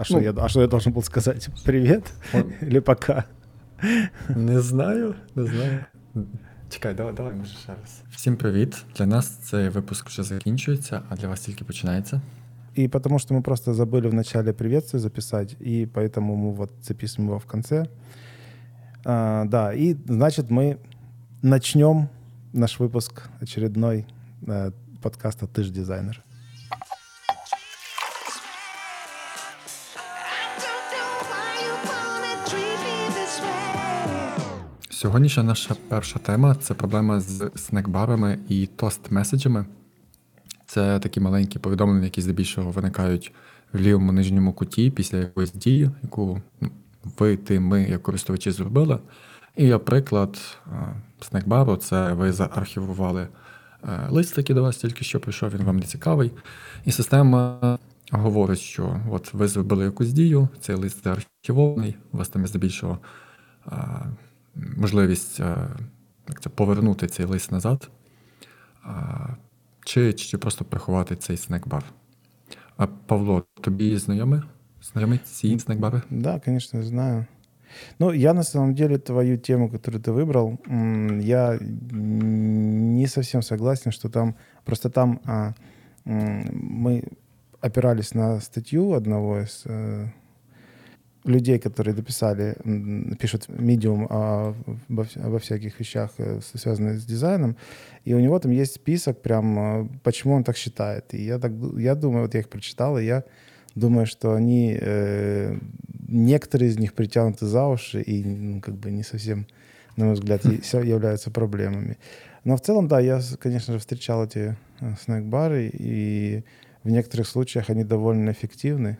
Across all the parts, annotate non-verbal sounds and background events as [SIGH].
А что, ну, я, а что я должен был сказать? Привет? Он... [LAUGHS] Или пока? Не знаю, не знаю. Чекай, давай, давай, може ще раз. Всім привіт. Для нас цей випуск вже закінчується, а для вас тільки починається. И потому что мы просто забыли в начале приветствие записать, и поэтому мы вот записываем его в конце. А, да, и значит мы начнем наш выпуск очередной э, подкаста «Ты ж дизайнер». Сьогоднішня наша перша тема це проблема з снекбарами і тост-меседжами. Це такі маленькі повідомлення, які здебільшого виникають в лівому нижньому куті після якоїсь дії, яку ну, ви, ти, ми, як користувачі, зробили. І, наприклад, снекбару це ви заархівували е, лист, який до вас тільки що прийшов, він вам не цікавий. І система говорить, що от ви зробили якусь дію, цей лист заархівований, у вас там є здебільшого можливість як це, повернути цей лист назад, чи чи просто приховати цей снекбар. А Павло, тобі знайомі? Знайомі ці снекбари? Да, конечно, знаю. Ну, я на самом деле твою тему, которую ты выбрал, я не совсем согласен, что там просто там а, мы опирались на статью одного из э, людей, которые дописали, пишут медиум обо, обо всяких вещах, э, связанных с дизайном, и у него там есть список прям, э, почему он так считает. И я, так, я думаю, вот я их прочитал, и я думаю, что они, э, некоторые из них притянуты за уши и ну, как бы не совсем, на мой взгляд, [LAUGHS] являются проблемами. Но в целом, да, я, конечно же, встречал эти э, снэк-бары, и в некоторых случаях они довольно эффективны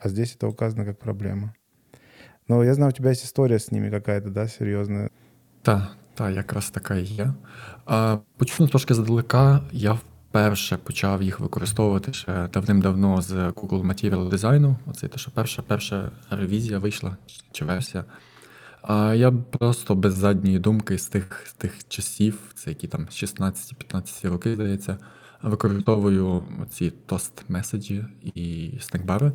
а здесь это указано как проблема. Но я знаю, у тебя есть история с ними какая-то, да, серьезная? Так, так, якраз така і є. Почну трошки задалека. Я вперше почав їх використовувати ще давним-давно з Google Material Design. Оце те, що перша перша ревізія вийшла чи версія. А я просто без задньої думки з тих з тих часів, це які там 16-15 роки, здається, використовую ці тост меседжі і снекбари.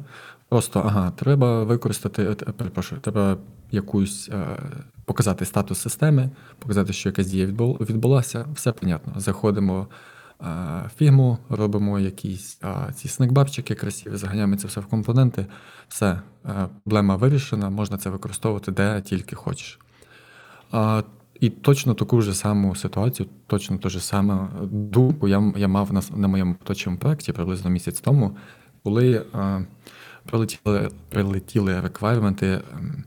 Просто ага, треба використати, е, перепрошую, треба якусь е, показати статус системи, показати, що якась дія відбулася. Все понятно. Заходимо е, в фігму, робимо якісь ці снекбарчики красиві, заганяємо це все в компоненти. Все, проблема вирішена, можна це використовувати де тільки хочеш. І точно таку ж саму ситуацію, точно ту ж саме думку я я мав на на моєму точному проєкті приблизно місяць тому, коли е, прилетіли прилетіли реквайрменти, ем,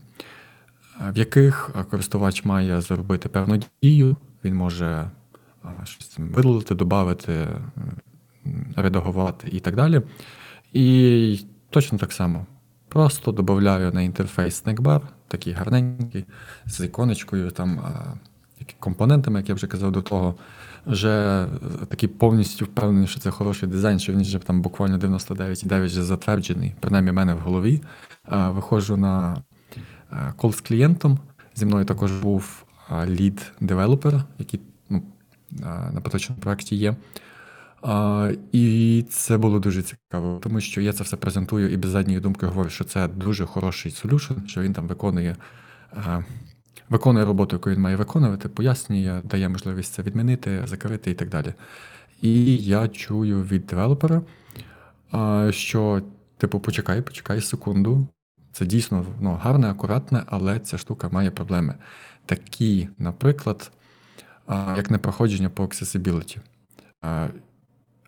в яких користувач має зробити певну дію, він може щось видалити, додати, редагувати і так далі. І точно так само. Просто додаю на інтерфейс Snackbar, такий гарненький, з іконочкою, там компонентами, як я вже казав до того, вже такий повністю впевнений, що це хороший дизайн, що він вже там буквально 99,9 вже затверджений, принаймні в мене в голові. Виходжу на кол з клієнтом. Зі мною також був лід девелопер, який ну, на поточному проєкті є. І це було дуже цікаво, тому що я це все презентую і без задньої думки говорю, що це дуже хороший солюшн, що він там виконує виконує роботу, яку він має виконувати, пояснює, дає можливість це відмінити, закрити і так далі. І я чую від девелопера, що, типу, почекай, почекай секунду. Це дійсно ну, гарне, акуратне, але ця штука має проблеми. Такі, наприклад, як непроходження по accessibility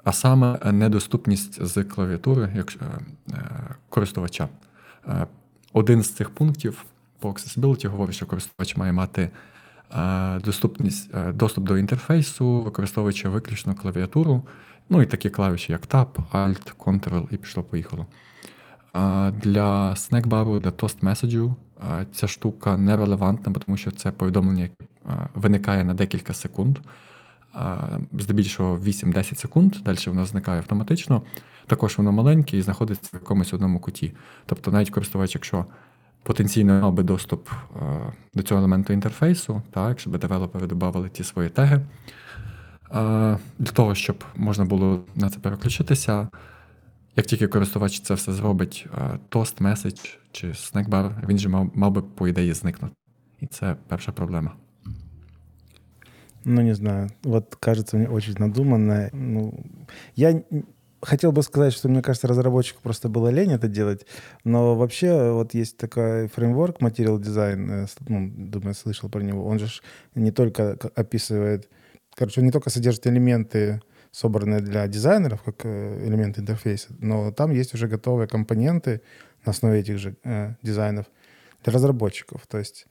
а саме недоступність з клавіатури як е, користувача. Е, один з цих пунктів по accessibility говорить, що користувач має мати е, доступність, доступ до інтерфейсу, використовуючи виключно клавіатуру, ну і такі клавіші, як Tab, Alt, Ctrl і пішло-поїхало. Для снекбару, для тост меседжу ця штука нерелевантна, тому що це повідомлення виникає на декілька секунд здебільшого 8-10 секунд, далі воно зникає автоматично. Також воно маленьке і знаходиться в якомусь одному куті. Тобто, навіть користувач, якщо потенційно мав би доступ до цього елементу інтерфейсу, так, щоб девелопери додавали ті свої теги. Для того, щоб можна було на це переключитися, як тільки користувач це все зробить, тост, меседж чи снекбар, він же мав, мав би, по ідеї, зникнути. І це перша проблема. Ну, не знаю. Вот кажется мне очень надуманно. Ну, я хотел бы сказать, что, мне кажется, разработчику просто было лень это делать, но вообще вот есть такой фреймворк Material Design, э, ну, думаю, слышал про него, он же не только описывает, короче, он не только содержит элементы, собранные для дизайнеров, как э, элементы интерфейса, но там есть уже готовые компоненты на основе этих же э, дизайнов для разработчиков, то есть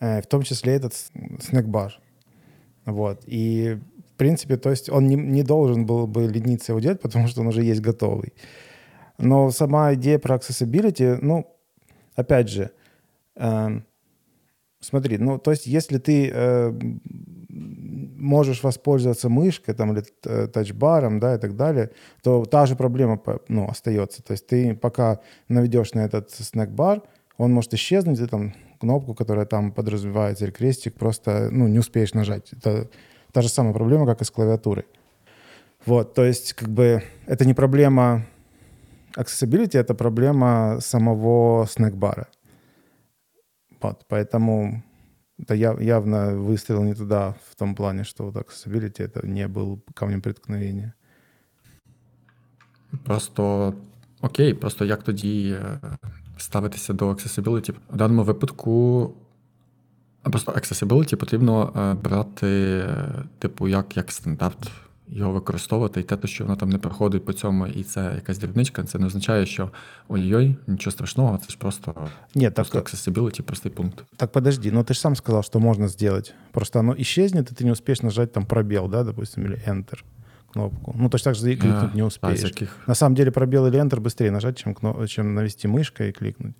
э, в том числе этот снэкбар. Вот. И принципе, то есть он не, не должен был бы лениться его делать, потому что он уже есть готовый. Но сама идея про accessibility, ну, опять же, э, смотри, ну, то есть если ты э, можешь воспользоваться мышкой там, или тачбаром, да, и так далее, то та же проблема ну, остается. То есть ты пока наведешь на этот снэк-бар, он может исчезнуть, и там кнопку, которая там подразумевается, или крестик, просто ну, не успеешь нажать. Это Та же самая проблема, как и с клавиатурой. Вот, то есть, как бы, это не проблема accessibility, это проблема самого снэкбара. Вот, поэтому это я, явно выстрел не туда в том плане, что вот accessibility это не был камнем преткновения. Просто окей, просто як тоді ставитися до accessibility? В даному випадку просто accessibility потрібно е, брати, е, типу, як як стандарт, його використовувати, і те, що воно там не проходить по цьому, і це якась дрібничка, це не означає, що ой-ой, нічого страшного, це ж просто, Нет, просто так, accessibility, простий пункт. Так подожди, но ты же сам сказал, что можно сделать. Просто оно исчезнет, и ты не успеешь нажать там пробел, да, допустим, или Enter кнопку. Ну, точно так же и кликнуть а, не успеешь. А, На самом деле пробел или Enter быстрее нажать, чем, чем навести мышкой и кликнуть.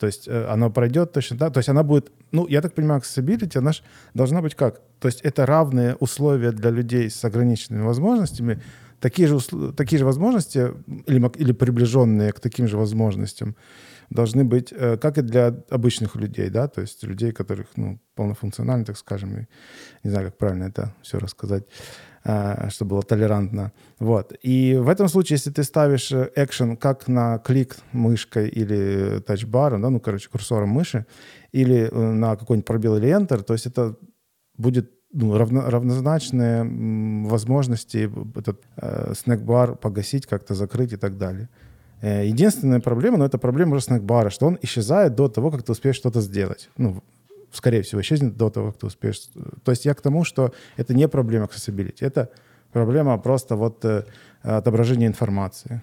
То есть э, оно пройдет точно так. То есть она будет, ну, я так понимаю, accessibility, она же должна быть как? То есть это равные условия для людей с ограниченными возможностями, такие же, такие же возможности или, или приближенные к таким же возможностям должны быть, э, как и для обычных людей, да, то есть людей, которых, ну, полнофункционально, так скажем, и не знаю, как правильно это все рассказать. Э, чтобы было толерантно. Вот. И в этом случае, если ты ставишь экшен как на клик мышкой или тачбаром, да, ну, короче, курсором мыши, или э, на какой-нибудь пробел или Enter, то есть это будет ну, равно, равнозначные возможности этот э, снэк-бар погасить, как-то закрыть и так далее. Э, единственная проблема, ну, это проблема уже снэк-бара, что он исчезает до того, как ты успеешь что-то сделать. Ну, скорее всего, исчезнет до того, как ты успеешь. То есть я к тому, что это не проблема accessibility, это проблема просто вот э, отображения информации.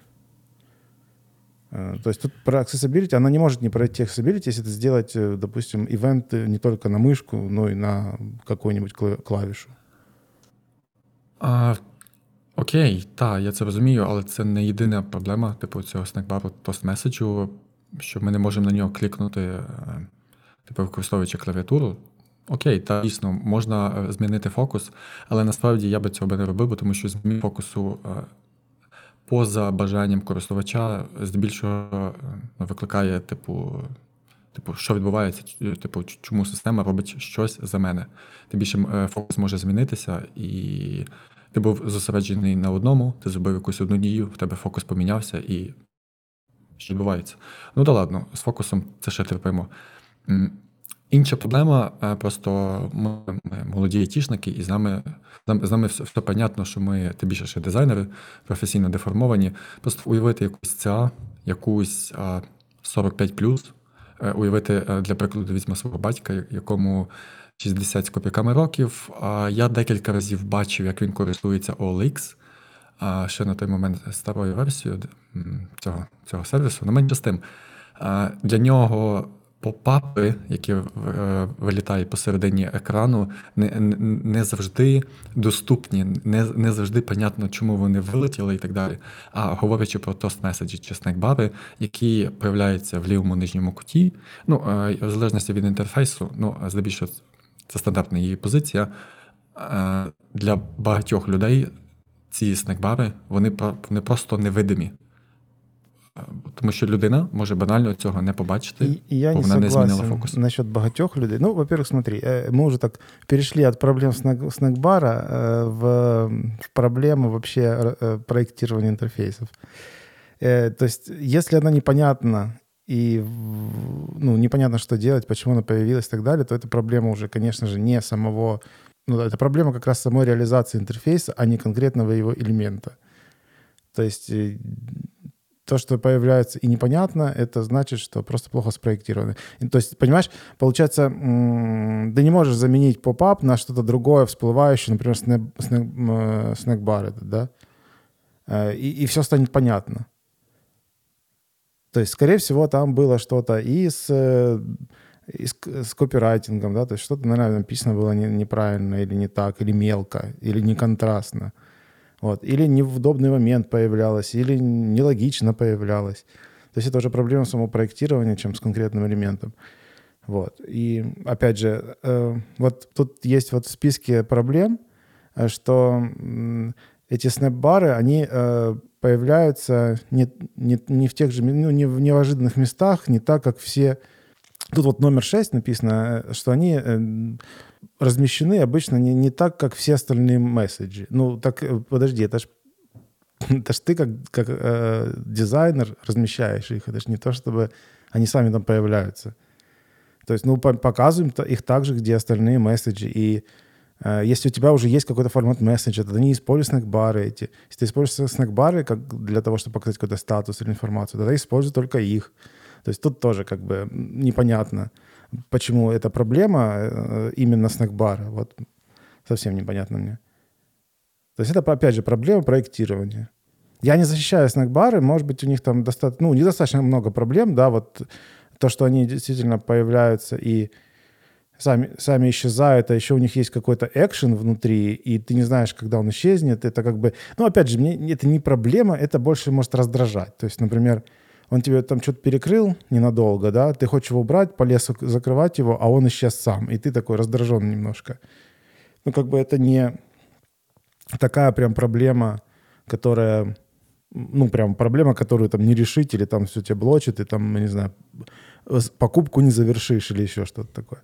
Э, то есть тут про accessibility, она не может не пройти accessibility, если это сделать, э, допустим, ивент не только на мышку, но и на какую-нибудь клавішу. А, Окей, так, я це розумію, але це не єдина проблема, типу, цього снекбару пост-меседжу, що ми не можемо на нього клікнути типу використовуючи клавіатуру, окей, та дійсно можна е, змінити фокус, але насправді я би цього не робив, тому що змін фокусу е, поза бажанням користувача здебільшого е, викликає, типу. Типу, що відбувається, типу, чому система робить щось за мене. Тим більше фокус може змінитися, і ти був зосереджений на одному, ти зробив якусь одну дію, в тебе фокус помінявся і що відбувається. Ну да ладно, з фокусом це ще терпимо. Інша проблема, е, просто ми, молоді айтішники, і з нами з нами все, все понятно, що ми тим більше ще дизайнери, професійно деформовані. Просто уявити якусь ЦА, якусь 45 е, уявити, е, для прикладу, візьме свого батька, якому 60 з копійками років. Я декілька разів бачив, як він користується OLX, ще на той момент старою версією цього цього сервісу. Не менше з тим. Для нього попапи, які е, вилітають посередині екрану, не не завжди доступні, не не завжди понятно, чому вони вилетіли і так далі. А говорячи про тост меседжі чи снекбари, які проявляються в лівому нижньому куті, ну е, в залежності від інтерфейсу, ну здебільшого це стандартна її позиція. Е, для багатьох людей ці снекбари вони вони просто невидимі. Тому що людина може банально цього не побачити, и, я бо вона не змінила фокус. Насчет багатьох людей. Ну, во-первых, смотри, мы уже так перешли от проблем снэкбара в, в проблемы вообще проектирования интерфейсов. То есть, если она непонятна и ну, непонятно, что делать, почему она появилась и так далее, то это проблема уже, конечно же, не самого... Ну, это проблема как раз самой реализации интерфейса, а не конкретного его элемента. То есть э, то, что появляется и непонятно, это значит, что просто плохо спроектировано. И, то есть, понимаешь, получается, ты не можешь заменить поп-ап на что-то другое, всплывающее, например, снэк, снэк, снэк-бар этот, да? Э, и, и все станет понятно. То есть, скорее всего, там было что-то и с, э, и с, с копирайтингом, да, то есть что-то, наверное, написано было не, неправильно или не так, или мелко, или не контрастно. Вот. Или не в удобный момент появлялось, или нелогично появлялось. То есть это уже проблема самого проектирования, чем с конкретным элементом. Вот. И опять же, э, вот тут есть вот в списке проблем, э, что э, эти снэп-бары, они э, появляются не, не, не в тех же, ну, не в неожиданных местах, не так, как все... Тут вот номер 6 написано, э, что они э, размещены обычно не, не так, как все остальные месседжи. Ну, так, э, подожди, это ж, [LAUGHS] это ж ты как, как э, дизайнер размещаешь их, это ж не то, чтобы они сами там появляются. То есть, ну, по показываем их так же, где остальные месседжи, и Э, если у тебя уже есть какой-то формат месседжа, тогда не используй снэк-бары эти. Если ты используешь снэк-бары как для того, чтобы показать какой-то статус или информацию, тогда используй только их. То есть тут тоже как бы непонятно, почему эта проблема э, именно снэк-бара. Вот совсем непонятно мне. То есть это, опять же, проблема проектирования. Я не защищаю снэк-бары, может быть, у них там достаточно, ну, недостаточно много проблем, да, вот то, что они действительно появляются и сами, сами исчезают, а еще у них есть какой-то экшен внутри, и ты не знаешь, когда он исчезнет. Это как бы... Ну, опять же, мне это не проблема, это больше может раздражать. То есть, например, он тебе там что-то перекрыл ненадолго, да, ты хочешь его убрать, полез закрывать его, а он исчез сам, и ты такой раздражен немножко. Ну, как бы это не такая прям проблема, которая, ну, прям проблема, которую там не решить, или там все тебя блочит, и там, не знаю, покупку не завершишь, или еще что-то такое.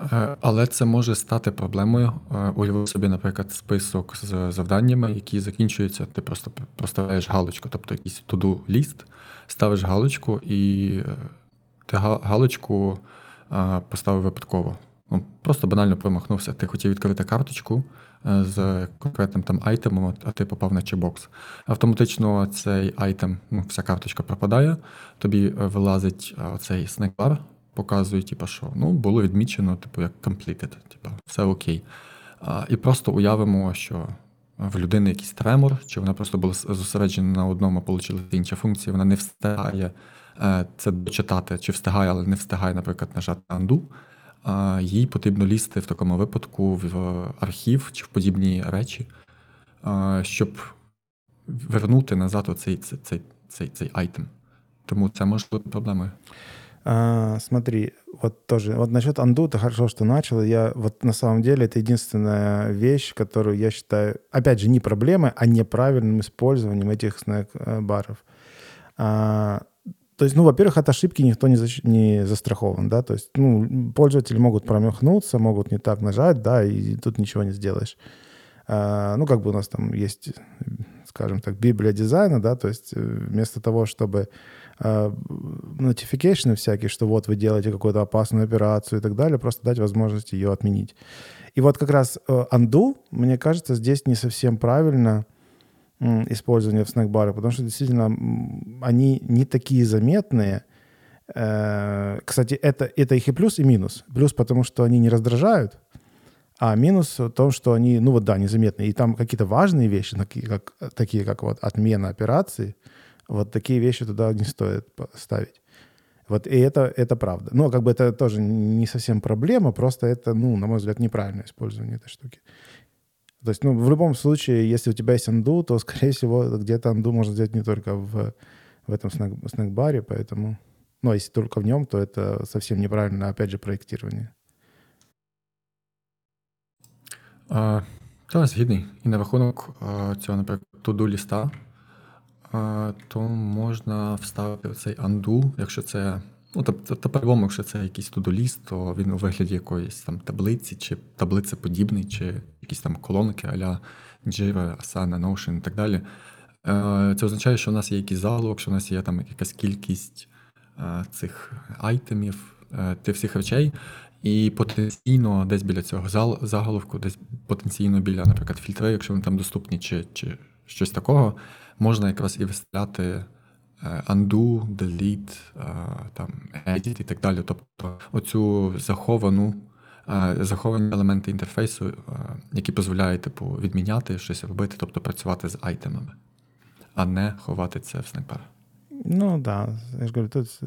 Е, але це може стати проблемою. Е, уяви собі, наприклад, список з завданнями, які закінчуються. Ти просто проставляєш галочку, тобто якийсь to-do ліст, ставиш галочку, і е, ти галочку поставив випадково. Ну, Просто банально промахнувся. Ти хотів відкрити карточку з конкретним там айтемом, а ти попав на чебокс. Автоматично цей айтем, ну, вся карточка пропадає, тобі вилазить оцей снекбар, показує, типу, що ну, було відмічено, типу, як completed, типу, все окей. А, І просто уявимо, що в людини якийсь тремор, чи вона просто була зосереджена на одному, а отримала інші функції, вона не встигає е, це дочитати, чи встигає, але не встигає, наприклад, нажати undo. Їй потрібно лізти в такому випадку в архів чи в подібні речі, щоб вернути назад оцей цей, цей, цей, цей айтем. Тому це може бути проблемою. А, смотри, вот тоже, вот насчет анду, это хорошо, что начал. Я вот на самом деле это единственная вещь, которую я считаю, опять же, не проблемой, а неправильным использованием этих снэк-баров. А, то есть, ну, во-первых, от ошибки никто не, защ... не застрахован, да, то есть, ну, пользователи могут промахнуться, могут не так нажать, да, и тут ничего не сделаешь. А, ну, как бы у нас там есть, скажем так, библия дизайна, да, то есть э, вместо того, чтобы notification всякие, что вот вы делаете какую-то опасную операцию и так далее, просто дать возможность ее отменить. И вот как раз э, undo, мне кажется, здесь не совсем правильно использование в снэкбаре, потому что действительно они не такие заметные. Э, кстати, это, это их и плюс, и минус. Плюс потому, что они не раздражают, а минус в том, что они, ну вот да, незаметные. И там какие-то важные вещи, такие как, такие как вот отмена операции — вот такие вещи туда не стоит ставить. Вот и это, это правда. Но как бы это тоже не совсем проблема, просто это, ну, на мой взгляд, неправильное использование этой штуки. То есть, ну, в любом случае, если у тебя есть анду, то, [LAUGHS] скорее всего, где-то анду можно сделать не только в, в этом снэк, снэк-баре, поэтому... Ну, а если только в нем, то это совсем неправильно, опять же, проектирование. А, Та, згідний. І на рахунок цього, наприклад, туду ліста, то можна вставити цей undo, якщо це. Ну, тобто, по-любому, якщо це якийсь тудоліст, то він у вигляді якоїсь там таблиці, чи таблицеподібний, чи якісь там колонки а-ля Jira, Asana, Notion і так далі. Е, це означає, що у нас є якийсь залог, що у нас є там якась кількість е, цих айтемів, е, тих всіх речей, і потенційно десь біля цього заголовку, десь потенційно біля, наприклад, фільтри, якщо вони там доступні, чи чи щось такого, можна якраз і виставляти undo, delete, там, edit і так далі. Тобто оцю заховану. Заховані елементи інтерфейсу, які дозволяють типу, відміняти щось робити, тобто працювати з айтемами а не ховати це в снайпер. Ну да, я же говорю, тут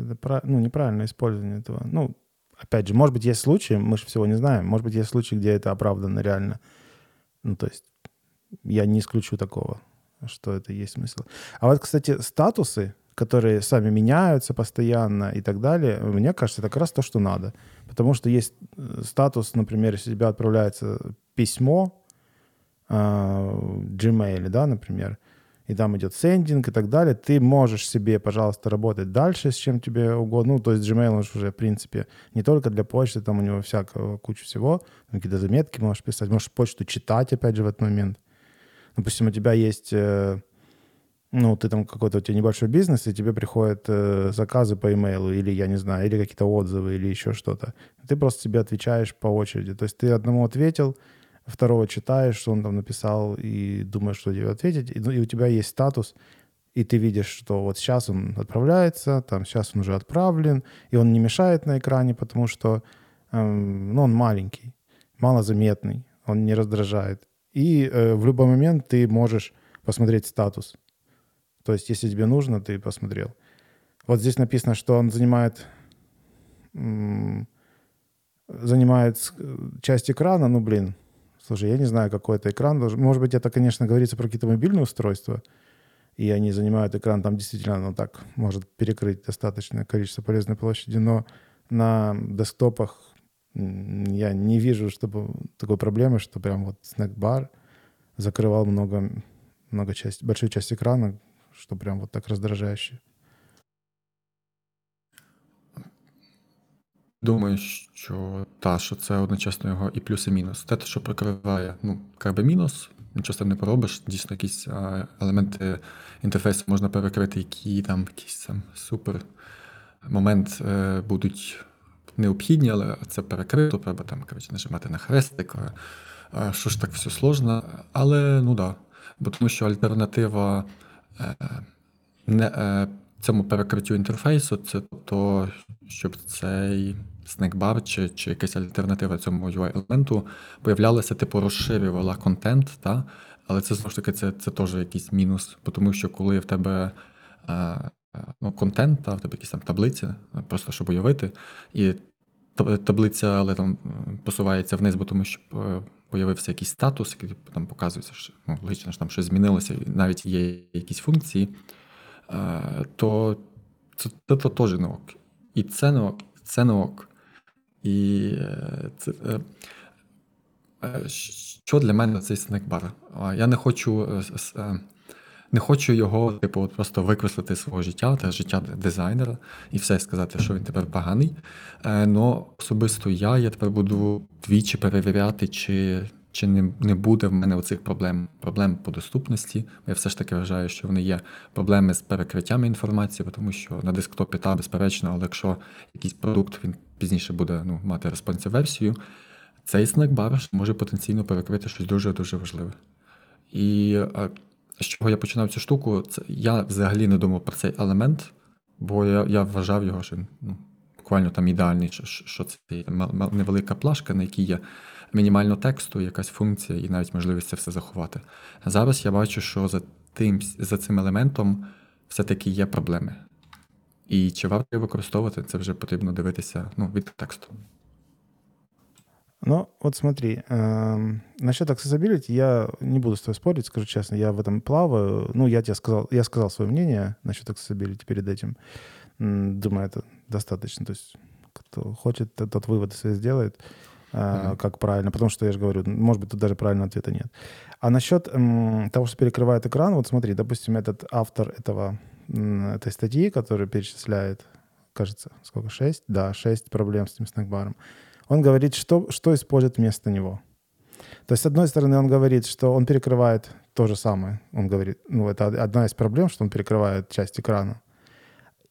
ну, неправильное использование этого. Ну, опять же, может быть, есть случаи, мы же всего не знаем, может быть, есть случаи, где это оправдано реально. Ну, то есть я не исключу такого, что это есть смысл. А вот, кстати, статусы, которые сами меняются постоянно и так далее, мне кажется, это как раз то, что надо. Потому что есть э, статус, например, если тебе отправляется письмо э, Gmail, да, например, и там идет сендинг и так далее, ты можешь себе, пожалуйста, работать дальше, с чем тебе угодно. Ну, то есть Gmail уже, в принципе, не только для почты, там у него всякого куча всего, какие-то заметки можешь писать, можешь почту читать, опять же, в этот момент. Допустим, у тебя есть, э, ну, ты там какой-то у тебя небольшой бизнес, и тебе приходят э, заказы по имейлу, или, я не знаю, или какие-то отзывы, или еще что-то. Ты просто себе отвечаешь по очереди. То есть ты одному ответил, второго читаешь, что он там написал, и думаешь, что тебе ответить, и, ну, и у тебя есть статус, и ты видишь, что вот сейчас он отправляется, там сейчас он уже отправлен, и он не мешает на экране, потому что эм, ну, он маленький, малозаметный, он не раздражает. И э, в любой момент ты можешь посмотреть статус. То есть, если тебе нужно, ты посмотрел. Вот здесь написано, что он занимает занимает э, часть экрана, ну, блин, Слушай, я не знаю, какой это экран. Может быть, это, конечно, говорится про какие-то мобильные устройства, и они занимают экран, там действительно оно так может перекрыть достаточное количество полезной площади, но на десктопах я не вижу чтобы такой проблемы, что прям вот снэк-бар закрывал много, много часть, большую часть экрана, что прям вот так раздражающе. Думаю, що та, що це одночасно його і плюс, і мінус. Те, що прикриває, ну, якби мінус, нічого з не поробиш. Дійсно, якісь а, елементи інтерфейсу можна перекрити, які там якийсь там супер момент е, будуть необхідні, але це перекрито, треба там коротше, нажимати на хрестик. А, що ж так все сложно. Але ну да. Бо тому що альтернатива е, не, е, цьому перекриттю інтерфейсу це то, щоб цей снекбар чи чи якась альтернатива цьому UI-елементу появлялася, типу розширювала контент, та? але це знову ж таки це це теж якийсь мінус, тому що коли в тебе е, ну, контент, та, в тебе якісь там таблиці, просто щоб уявити, і таблиця але там посувається вниз, бо тому що е, появився якийсь статус, який там показується, що ну, логічно що там щось змінилося, і навіть є якісь функції, е, то це, це, це теж не ок. І це не ок, це не ок. І е, це, е, е, що для мене цей снекбар? Я не хочу не хочу його, типу, просто викреслити свого життя та життя дизайнера і все сказати, що він тепер поганий. Но особисто я я тепер буду двічі перевіряти, чи чи не не буде в мене оцих проблем проблем по доступності. Я все ж таки вважаю, що вони є проблеми з перекриттями інформації, тому що на десктопі та безперечно, але якщо якийсь продукт він пізніше буде ну, мати responsive версію, цей snackbar може потенційно перекрити щось дуже-дуже важливе. І з чого я починав цю штуку, це я взагалі не думав про цей елемент, бо я я вважав його, що ну, буквально там ідеальний, що що це невелика плашка, на якій є мінімально тексту, якась функція і навіть можливість це все заховати. Зараз я бачу, що за тим, за цим елементом все-таки є проблеми. І чи варто його використовувати, це вже потрібно дивитися ну, від тексту. Ну, вот смотри, э, насчет accessibility я не буду с тобой спорить, скажу честно, я в этом плаваю. Ну, я тебе сказал, я сказал свое мнение насчет accessibility перед этим. Думаю, это достаточно. То есть, кто хочет, тот выводы свои сделает, э, mm-hmm. как правильно. Потому что я же говорю, может быть, тут даже правильного ответа нет. А насчет э, того, что перекрывает экран, вот смотри, допустим, этот автор этого этой статьи, которая перечисляет, кажется, сколько, шесть? Да, шесть проблем с этим снэкбаром. Он говорит, что, что использует вместо него. То есть, с одной стороны, он говорит, что он перекрывает то же самое. Он говорит, ну, это одна из проблем, что он перекрывает часть экрана.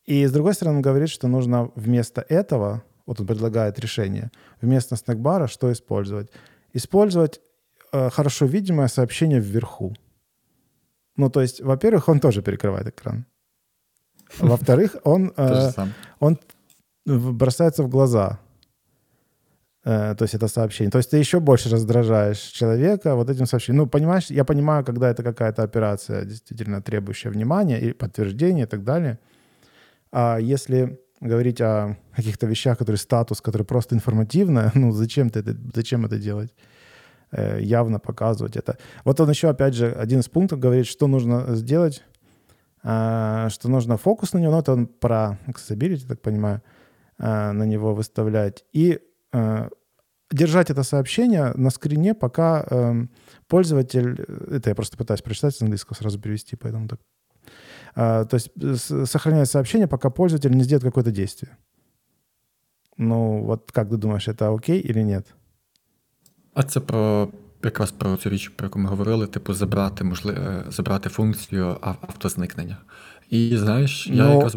И с другой стороны, он говорит, что нужно вместо этого, вот он предлагает решение, вместо снэкбара что использовать? Использовать э, хорошо видимое сообщение вверху. Ну, то есть, во-первых, он тоже перекрывает экран. [LAUGHS] Во-вторых, он, э, он бросается в глаза. Э, то есть это сообщение. То есть ты еще больше раздражаешь человека вот этим сообщением. Ну, понимаешь, я понимаю, когда это какая-то операция действительно требующая внимания и подтверждения и так далее. А если говорить о каких-то вещах, которые статус, которые просто информативно, [LAUGHS] ну зачем ты это, зачем это делать? Э, явно показывать это. Вот он еще, опять же, один из пунктов говорит, что нужно сделать, что нужно фокус на него, ну, это он про accessibility, так понимаю, э, на него выставлять. И держать это сообщение на скрине, пока пользователь... Это я просто пытаюсь прочитать с английского, сразу перевести, поэтому так то есть сохранять сообщение, пока пользователь не сделает какое-то действие. Ну, вот как ты думаешь, это окей или нет? А це про якраз про цю річ, про яку ми говорили, типу, забрати можливо, е, забрати функцію автозникнення. І знаєш, я ну, якраз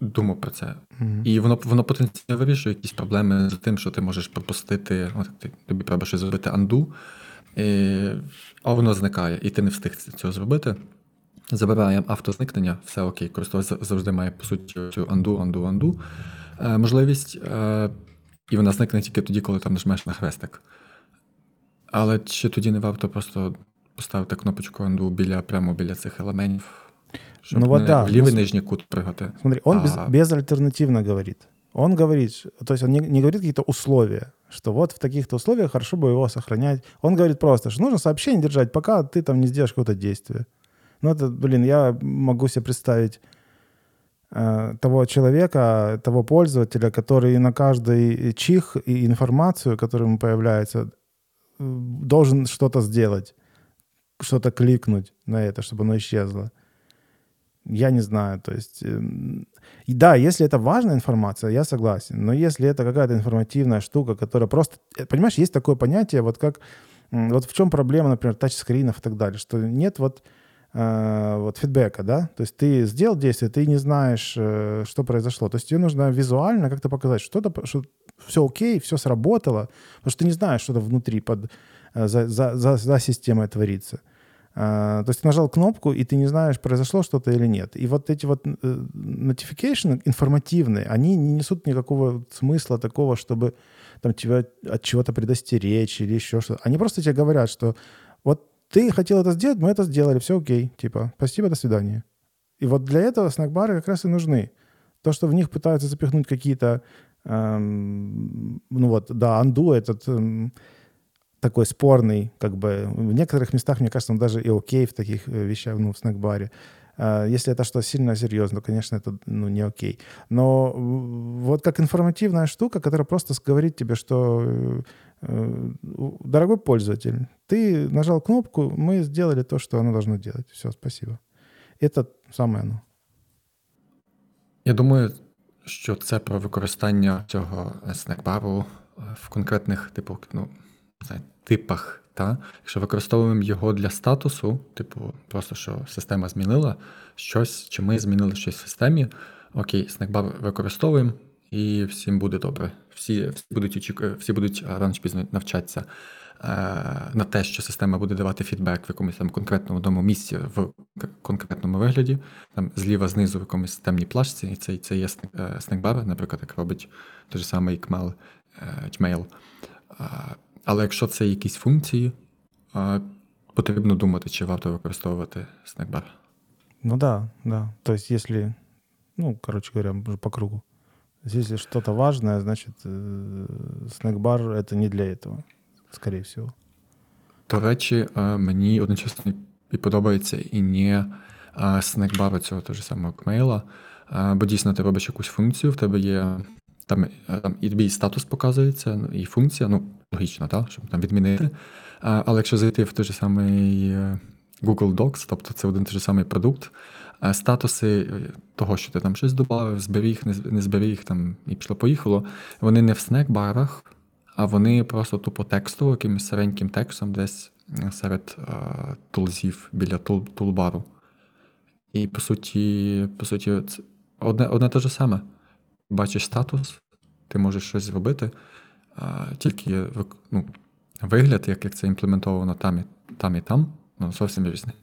думав про це. Угу. І воно воно потенційно вирішує якісь проблеми з тим, що ти можеш пропустити, от ти, тобі треба щось зробити анду, і, а воно зникає, і ти не встиг цього зробити. Забираємо автозникнення, все окей, користувач завжди має, по суті, цю анду, анду, анду е, можливість, е, і вона зникне тільки тоді, коли там нажмеш на хрестик. Але чи тоді не варто просто поставити кнопочку Undo біля, прямо біля цих елементів, щоб ну, вот не да. в лівий ну, нижній кут пригати? Смотри, он а... без, безальтернативно говорит. Он говорит, то есть он не, не говорит какие-то условия, что вот в таких-то условиях хорошо бы его сохранять. Он говорит просто, что нужно сообщение держать, пока ты там не сделаешь какое-то действие. Ну, это, блин, я могу себе представить э, того человека, того пользователя, который на каждый чих и информацию, которая ему появляется, должен что-то сделать, что-то кликнуть на это, чтобы оно исчезло. Я не знаю, то есть... И да, если это важная информация, я согласен. Но если это какая-то информативная штука, которая просто... Э, понимаешь, есть такое понятие, вот как... Вот в чем проблема, например, тачскринов и так далее, что нет вот э, вот фидбэка, да, то есть ты сделал действие, ты не знаешь, э, что произошло, то есть тебе нужно визуально как-то показать, что-то, что все окей, все сработало, потому что ты не знаешь, что то внутри под, э, за, за, за, за системой творится. То есть ты нажал кнопку, и ты не знаешь, произошло что-то или нет. И вот эти вот notification информативные, они не несут никакого смысла такого, чтобы там, тебя от чего-то предостеречь или еще что-то. Они просто тебе говорят, что ты хотел это сделать, мы это сделали, все окей. Типа, спасибо, до свидания. И вот для этого снэкбары как раз и нужны. То, что в них пытаются запихнуть какие-то Эм, ну вот, да, Анду этот эм, такой спорный, как бы в некоторых местах, мне кажется, он даже и окей в таких э, вещах, ну, в снэкбаре. Э, если это что сильно серьезно, то, конечно, это ну, не окей. Но вот как информативная штука, которая просто говорит тебе, что э, дорогой пользователь, ты нажал кнопку, мы сделали то, что оно должно делать. Все, спасибо. Это самое оно. Я думаю, що це про використання цього снекбару в конкретних типу, ну, типах. Та? Якщо використовуємо його для статусу, типу, просто що система змінила щось, чи ми змінили щось в системі, окей, снекбар використовуємо і всім буде добре. Всі всі будуть очікувати, всі будуть рано чи пізно навчатися. Е, на те, що система буде давати фідбек в якомусь там конкретному одному місці в конкретному вигляді, там зліва знизу в якомусь темній плашці, і це це є снекбар, наприклад, як робить той же самий Kmail, Gmail. Е, але якщо це якісь функції, е, потрібно думати, чи варто використовувати снекбар. Ну да, да. То есть, если, ну, короче говоря, по кругу. Если что-то важное, значит, снэкбар — это не для этого скорее всего. До речі, е, мені одночасно і подобається і не снекбар цього того ж самого кмейла, е, бо дійсно ти робиш якусь функцію, в тебе є там е, там і тобі статус показується, і функція, ну, логічно, так, щоб там відмінити. Але якщо зайти в той же самий Google Docs, тобто це один той же самий продукт, статуси того, що ти там щось додав, зберіг, не зберіг, там і пішло-поїхало, вони не в снекбарах, а вони просто тупо тексту, якимось стареньким текстом десь серед е, тулзів біля тул, тулбару. І по суті, по суті, це одне одне те ж саме. Бачиш статус, ти можеш щось зробити, а, тільки ну, вигляд, як як це імплементовано там і там, і там ну, зовсім різний.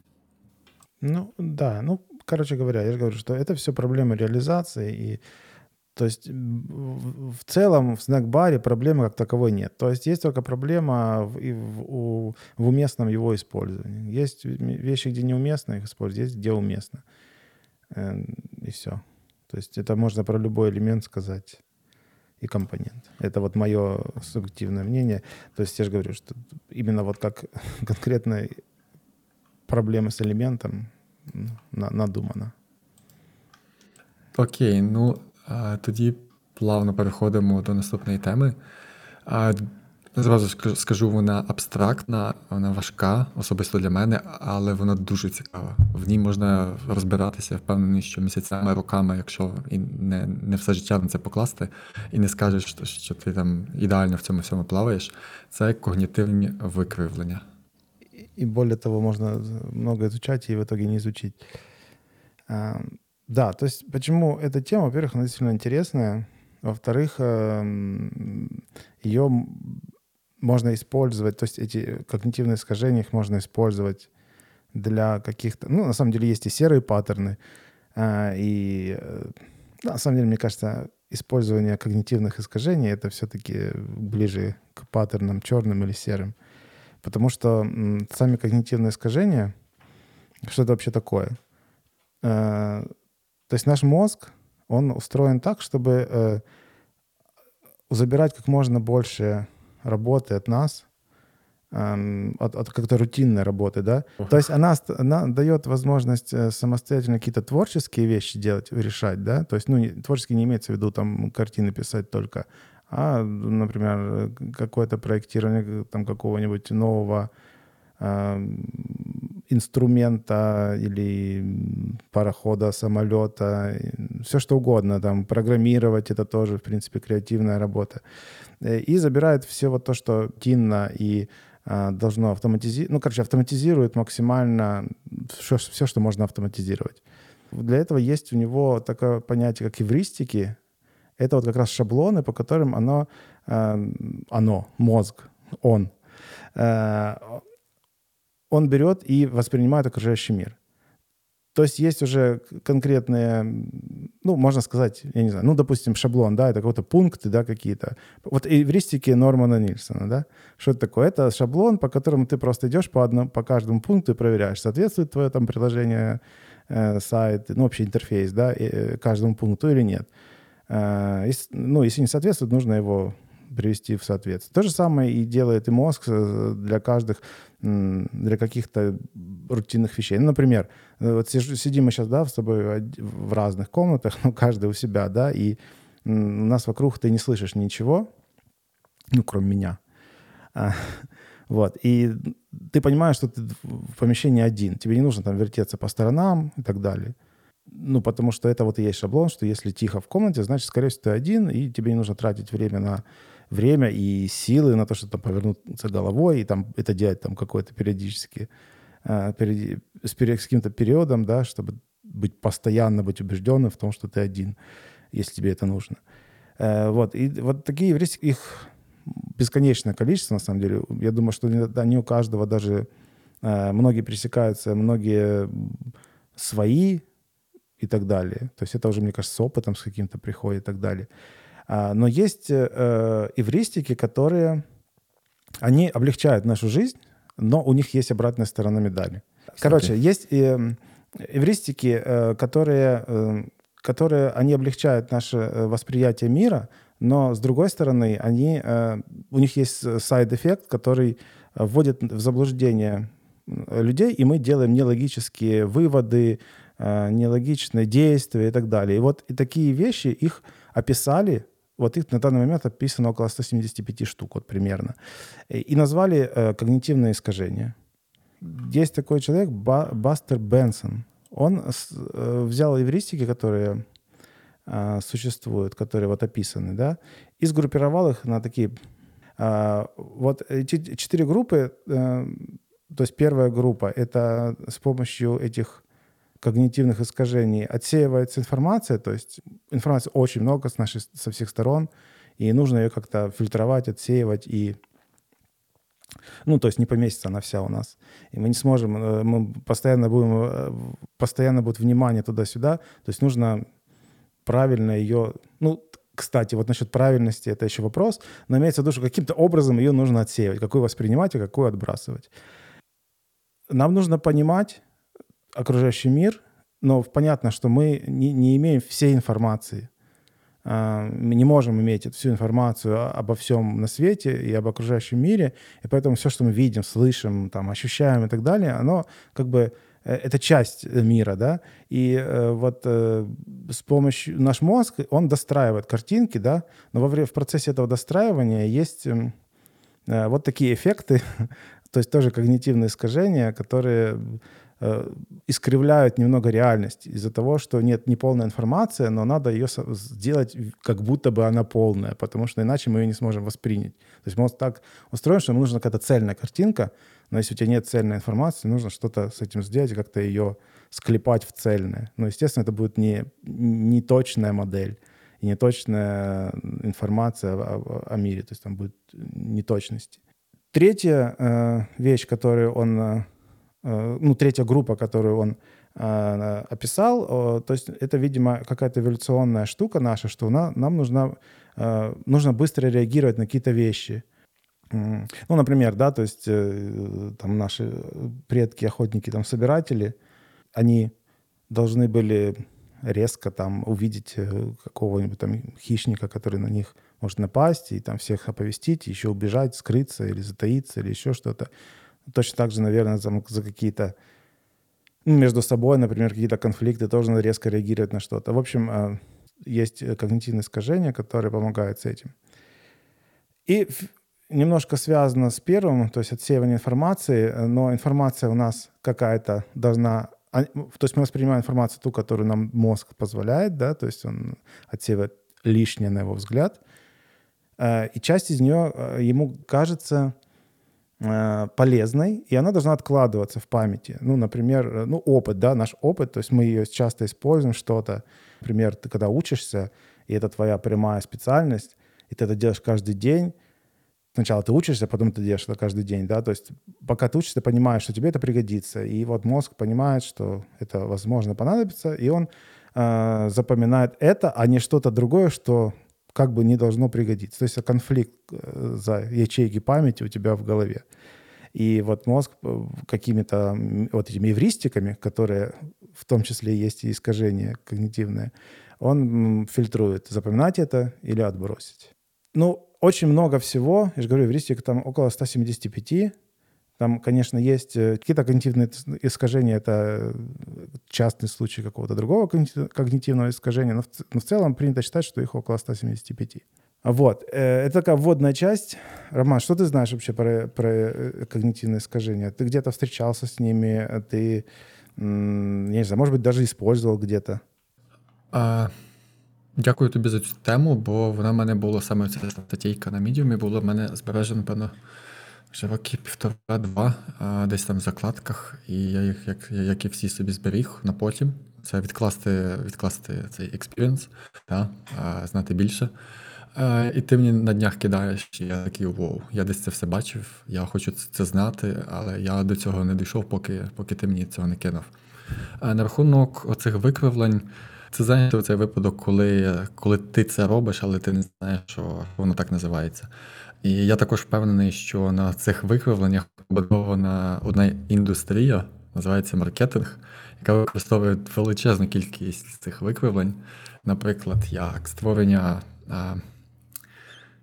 Ну, да, ну, короче говоря, я же говорю, что это все проблемы реализации, и то есть в целом в снэк-баре проблемы как таковой нет. То есть есть только проблема в, в, в уместном его использовании. Есть вещи, где неуместно их использовать, есть где уместно. Эм, и все. То есть это можно про любой элемент сказать и компонент. Это вот мое субъективное мнение. То есть я же говорю, что именно вот как [LAUGHS] конкретная проблема с элементом надумана. Окей, ну тоді плавно переходимо до наступної теми. Зразу скажу, вона абстрактна, вона важка, особисто для мене, але вона дуже цікава. В ній можна розбиратися, впевнений, що місяцями, роками, якщо і не не все життя на це покласти, і не скажеш, що, що ти там ідеально в цьому всьому плаваєш. Це когнітивні викривлення. І более того, можна много изучать і в итоге не изучить. А, да, то есть почему эта тема, во-первых, она действительно интересная. Во-вторых, ее можно использовать, то есть эти когнитивные искажения, их можно использовать для каких-то... Ну, на самом деле есть и серые паттерны, а, и э, на самом деле, мне кажется, использование когнитивных искажений — это все-таки ближе к паттернам черным или серым. Потому что сами когнитивные искажения, что это вообще такое? Э, то есть наш мозг, он устроен так, чтобы э, забирать как можно больше работы от нас, эм, от, от какой-то рутинной работы, да. То есть она, она дает возможность э, самостоятельно какие-то творческие вещи делать, решать, да. То есть, ну, творчески не имеется в виду там картины писать только, а, например, какое-то проектирование там какого-нибудь нового инструмента или парохода, самолета, все что угодно, там, программировать, это тоже, в принципе, креативная работа. Э, и забирает все вот то, что тинно и а, должно автоматизировать, ну, короче, автоматизирует максимально все, все, что можно автоматизировать. Для этого есть у него такое понятие, как эвристики. Это вот как раз шаблоны, по которым оно, оно мозг, он, э, он берет и воспринимает окружающий мир. То есть есть уже конкретные, ну, можно сказать, я не знаю, ну, допустим, шаблон, да, это какой-то пункты, да, какие-то. Вот эвристики Нормана Нильсона, да, что это такое? Это шаблон, по которому ты просто идешь по, одному, по каждому пункту и проверяешь, соответствует твое там приложение, э, сайт, ну, вообще интерфейс, да, э, каждому пункту или нет. Э, ну, если не соответствует, нужно его привести в соответствие. То же самое и делает и мозг э, для каждых, для каких-то рутинных вещей. Ну, например, э, вот сидим мы сейчас, да, с тобой в разных комнатах, [LAUGHS] ну, каждый у себя, да, и у нас вокруг ты не слышишь ничего, ну, кроме меня. А, [LAUGHS] вот, и ты понимаешь, что ты в помещении один, тебе не нужно там вертеться по сторонам и так далее. Ну, потому что это вот и есть шаблон, что если тихо в комнате, значит, скорее всего, ты один, и тебе не нужно тратить время на время и силы на то, чтобы там повернуться головой и там это делать там какой-то периодически, период, с, с каким-то периодом, да, чтобы быть постоянно быть убежденным в том, что ты один, если тебе это нужно. Э, вот, и вот такие еврейские, их бесконечное количество, на самом деле. Я думаю, что они у каждого даже, э, многие пересекаются, многие свои и так далее. То есть это уже, мне кажется, с опытом с каким-то приходит и так далее. А, но есть э, эвристики, которые, они облегчают нашу жизнь, но у них есть обратная сторона медали. Короче, есть э, эвристики, э, которые, э, которые, они облегчают наше э, восприятие мира, но с другой стороны, они, э, у них есть side-эффект, который вводит в заблуждение людей, и мы делаем нелогические выводы, нелогичные действия и так далее. И вот и такие вещи, их описали вот их на данный момент описано около 175 штук, вот примерно. И назвали э, когнитивное искажение. Есть такой человек, Ба Бастер Бенсон. Он с, э, взял эвристики, которые э, существуют, которые вот описаны, да, и сгруппировал их на такие Вот эти четыре группы, э, то есть первая группа — это с помощью этих когнитивных искажений отсеивается информация, то есть информации очень много с нашей, со всех сторон, и нужно ее как-то фильтровать, отсеивать и ну, то есть не поместится она вся у нас. И мы не сможем, э, мы постоянно будем, э, постоянно будет внимание туда-сюда. То есть нужно правильно ее, ну, кстати, вот насчет правильности это еще вопрос, но имеется в виду, что каким-то образом ее нужно отсеивать, какую воспринимать, а какую отбрасывать. Нам нужно понимать окружающий мир, но понятно, что мы не, не имеем всей информации. А, мы не можем иметь всю информацию обо всем на свете и об окружающем мире, и поэтому все, что мы видим, слышим, там, ощущаем и так далее, оно как бы э, это часть мира, да, и э, вот э, с помощью наш мозг, он достраивает картинки, да, но во время, в процессе этого достраивания есть э, вот такие эффекты, [LAUGHS] то есть тоже когнитивные искажения, которые Э, искривляют немного реальность из-за того, что нет неполная информация, но надо ее сделать как будто бы она полная, потому что иначе мы ее не сможем воспринять. То есть мозг так устроен, что ему нужна какая-то цельная картинка, но если у тебя нет цельной информации, нужно что-то с этим сделать, как-то ее склепать в цельное. Но, естественно, это будет не, не точная модель и не информация о, о, мире, то есть там будет неточности. Третья э, вещь, которую он э, Э, ну, третья группа, которую он э, описал, то есть это, видимо, какая-то эволюционная штука наша, что нам нужно, э, нужно быстро реагировать на какие-то вещи. Ну, например, да, то есть там наши предки, охотники, там собиратели, они должны были резко там увидеть какого-нибудь там хищника, который на них может напасть, и там всех оповестить, еще убежать, скрыться или затаиться, или еще что-то. Точно так же, наверное, за, за какие-то ну, между собой, например, какие-то конфликты тоже надо резко реагировать на что-то. В общем, а, есть когнитивные искажения, которые помогают с этим. И немножко связано с первым, то есть отсеивание информации, но информация у нас какая-то должна... А, то есть мы воспринимаем информацию ту, которую нам мозг позволяет, да, то есть он отсеивает лишнее, на его взгляд. А, и часть из нее ему кажется Э, полезной, и она должна откладываться в памяти. Ну, например, э, ну, опыт, да, наш опыт, то есть мы ее часто используем, что-то. Например, ты когда учишься, и это твоя прямая специальность, и ты это делаешь каждый день, сначала ты учишься, потом ты делаешь это каждый день, да, то есть пока ты учишься, ты понимаешь, что тебе это пригодится, и вот мозг понимает, что это, возможно, понадобится, и он э, запоминает это, а не что-то другое, что как бы не должно пригодиться. То есть конфликт э, за ячейки памяти у тебя в голове. И вот мозг э, какими-то вот этими эвристиками, которые в том числе есть и искажения когнитивные, он фильтрует, запоминать это или отбросить. Ну, очень много всего. Я же говорю, эвристика там около 175 там, конечно, есть э, какие-то когнитивные искажения, это э, частный случай какого-то другого когнитивного искажения, но в, но в целом принято считать, что их около 175. Вот, э, это такая вводная часть. Роман, что ты знаешь вообще про, про когнитивные искажения? Ты где-то встречался с ними, ты, я не знаю, может быть, даже использовал где-то? А, Дякую тобі за цю тему, бо вона в мене була саме ця статейка на медіумі, була в мене збережена, певно, Вже роки півтора-два, десь там в закладках, і я їх, як як і всі собі зберіг на потім. Це відкласти відкласти цей експіріенс, да, знати більше. І ти мені на днях кидаєш, і я такий воу, я десь це все бачив, я хочу це знати, але я до цього не дійшов, поки поки ти мені цього не кинув. На рахунок оцих викривлень, це зайнято цей випадок, коли коли ти це робиш, але ти не знаєш, що воно так називається. І я також впевнений, що на цих викривленнях побудована одна індустрія, називається маркетинг, яка використовує величезну кількість цих викривлень, наприклад, як створення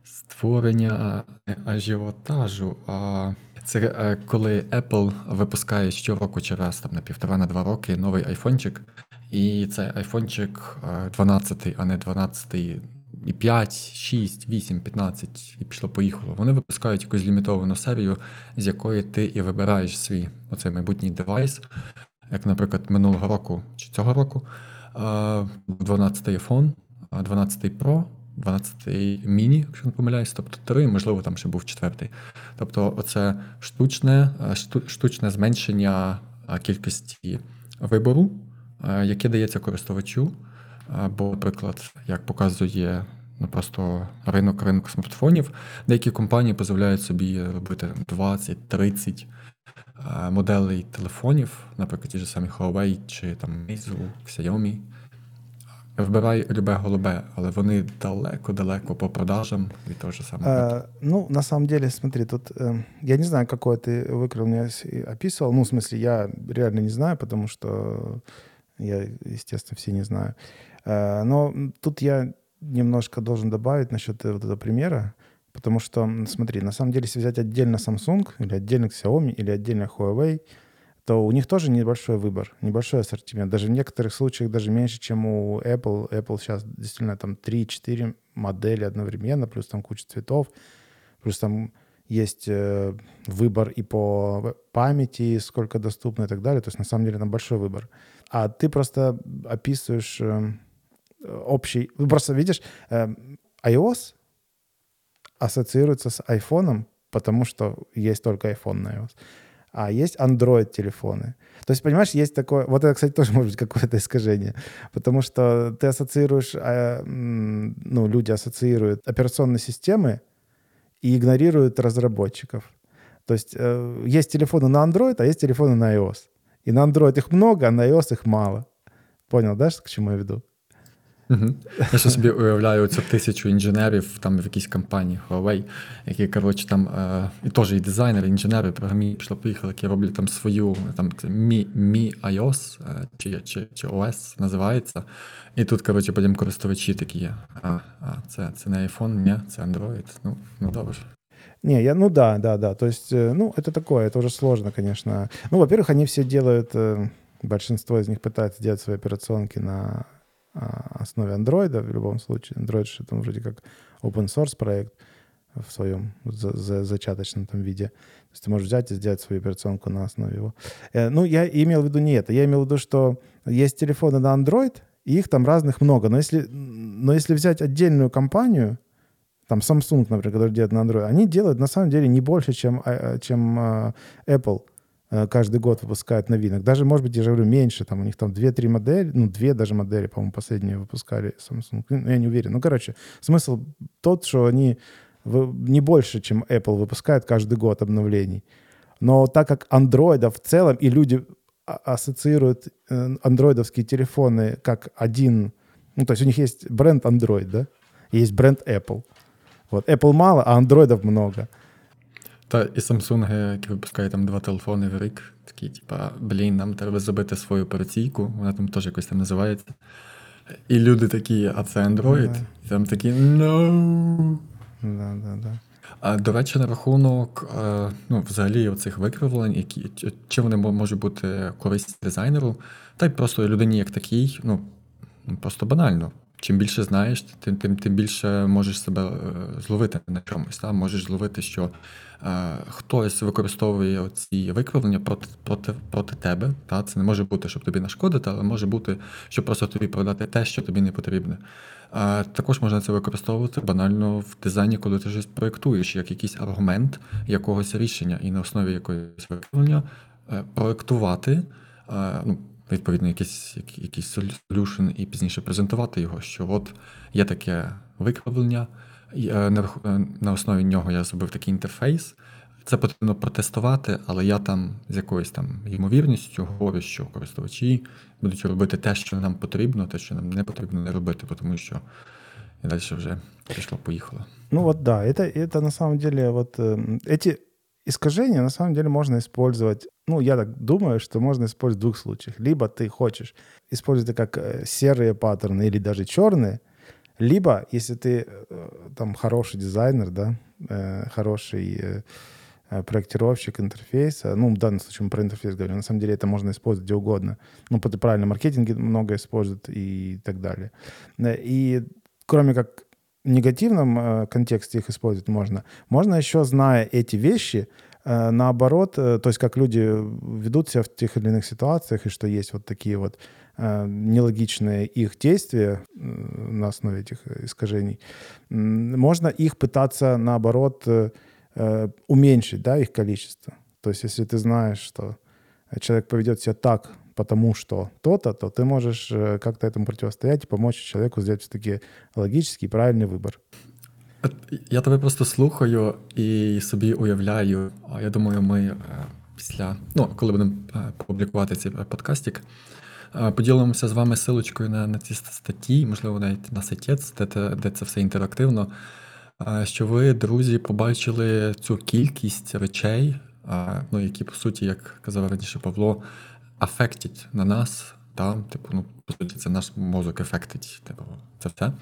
створення ажіотажу. а Це е, коли Apple випускає щороку чи раз там на півтора на два роки новий айфончик, і цей айфончик 12, а не 12 і 5, 6, 8, 15 і пішло-поїхало. Вони випускають якусь лімітовану серію, з якої ти і вибираєш свій оцей майбутній девайс, як, наприклад, минулого року чи цього року 12 iPhone, 12 Pro 12 міні, якщо не помиляюсь, тобто три, можливо, там ще був четвертий. Тобто, оце штучне, штучне зменшення кількості вибору, яке дається користувачу. Бо, наприклад, як показує просто ринок ринок смартфонів, деякі компанії дозволяють собі робити 20-30 моделей телефонів, наприклад, ті ж самі Huawei чи там Meizu, Xiaomi. Вибирай любе голубе, але вони далеко-далеко по продажам и то же самое. А, ну, на самом деле, смотри, тут э, я не знаю, какой ты выкрыл мне описывал. Ну, в смысле, я реально не знаю, потому что я, естественно, все не знаю. Э, но тут я немножко должен добавить насчет вот этого примера, потому что, смотри, на самом деле, если взять отдельно Samsung или отдельно Xiaomi или отдельно Huawei, то у них тоже небольшой выбор, небольшой ассортимент. Даже в некоторых случаях даже меньше, чем у Apple. Apple сейчас действительно там 3-4 модели одновременно, плюс там куча цветов, плюс там есть э, выбор и по памяти, сколько доступно и так далее. То есть на самом деле там большой выбор. А ты просто описываешь э, общий... Ну, просто видишь, э, iOS ассоциируется с iPhone, потому что есть только iPhone на iOS а есть Android-телефоны. То есть, понимаешь, есть такое... Вот это, кстати, [LAUGHS] тоже может быть какое-то искажение, потому что ты ассоциируешь... А, ну, люди ассоциируют операционные системы и игнорируют разработчиков. То есть э, есть телефоны на Android, а есть телефоны на iOS. И на Android их много, а на iOS их мало. Понял, да, к чему я веду? Угу. Я ще собі уявляю цю тисячу інженерів там в якійсь компанії Huawei, які, коротше, там е, і теж і дизайнери, і інженери, програмі пішло поїхали, які роблять там свою там Mi, Mi iOS е, чи, чи, чи OS називається. І тут, коротше, потім користувачі такі є. А, а це, це не iPhone, ні, це Android. Ну, ну добре. Не, я, ну да, да, да. То есть, э, ну, это такое, это уже сложно, конечно. Ну, во-первых, они все делают, э, большинство из них пытаются делать свои операционки на а, основе андроида в любом случае. Android же там вроде как open source проект в своем за, за, зачаточном там виде. То есть ты можешь взять и сделать свою операционку на основе его. Э, ну, я имел в виду не это. Я имел в виду, что есть телефоны на Android, и их там разных много. Но если, но если взять отдельную компанию, там Samsung, например, который делает на Android, они делают на самом деле не больше, чем, а, чем uh, Apple. Э, каждый год выпускают новинок. Даже, может быть, я же говорю, меньше. Там у них там 2-3 модели, ну, две даже модели, по-моему, последние выпускали Samsung. Ну, я не уверен. Ну, короче, смысл тот, что они не больше, чем Apple выпускают каждый год обновлений. Но так как андроидов в целом, и люди ассоциируют э, андроидовские телефоны как один... Ну, то есть у них есть бренд Android, да? И есть бренд Apple. Вот Apple мало, а андроидов много. Та і Samsung, які випускають там два телефони в рік, такі, типа, блін, нам треба зробити свою операційку, вона там теж якось там називається. І люди такі, а це Android? Yeah. І там такі no. Да, да, да. А до речі, на рахунок е, ну, взагалі оцих викривлень, які чи вони можуть бути корисні дизайнеру, та й просто людині як такій, ну просто банально. Чим більше знаєш, тим тим, тим більше можеш себе е, зловити на чомусь. Та? Можеш зловити, що хтось використовує ці викривлення проти проти, проти тебе. Та? Це не може бути, щоб тобі нашкодити, але може бути, щоб просто тобі продати те, що тобі не потрібне. Е, також можна це використовувати банально в дизайні, коли ти щось проєктуєш, як якийсь аргумент якогось рішення, і на основі якогось викривлення е, проєктувати. Е, ну, відповідно, якийсь якийсь solution і пізніше презентувати його, що от є таке викривлення, е, на основі нього я зробив такий інтерфейс. Це потрібно протестувати, але я там з якоюсь там ймовірністю говорю, що користувачі будуть робити те, що нам потрібно, те, що нам не потрібно не робити, тому що і далі вже пішло, поїхало. Ну вот да, это, это на самом деле вот э, эти искажения на самом деле можно использовать ну, я так думаю, что можно использовать в двух случаях. Либо ты хочешь использовать это как э, серые паттерны или даже черные, либо, если ты э, там хороший дизайнер, да, э, хороший проектировщик интерфейса, ну, в данном случае мы про интерфейс говорим, на самом деле это можно использовать где угодно. Ну, правильно маркетинге много используют и так далее. И кроме как в негативном контексте их использовать можно, можно еще, зная эти вещи, э, наоборот, э, то есть как люди ведут себя в тех или иных ситуациях, и что есть вот такие вот э, нелогичные их действия на основе этих искажений, можно их пытаться, наоборот, уменьшить, да, их количество. То есть если ты знаешь, что человек поведет себя так, потому что то-то, то ты можешь как-то этому противостоять и помочь человеку сделать все-таки логический правильный выбор. Я тебе просто слухаю і собі уявляю. А я думаю, ми е, після, ну, коли будемо е, публікувати цей подкастик, е, поділимося з вами силочкою на на ці статті, можливо, навіть на сайтець, де, де це все інтерактивно. Що ви, друзі, побачили цю кількість речей, ну, які, по суті, як казав раніше Павло, афектять на нас. Та? Типу, ну, по суті, це наш мозок ефектить. Типу, це все.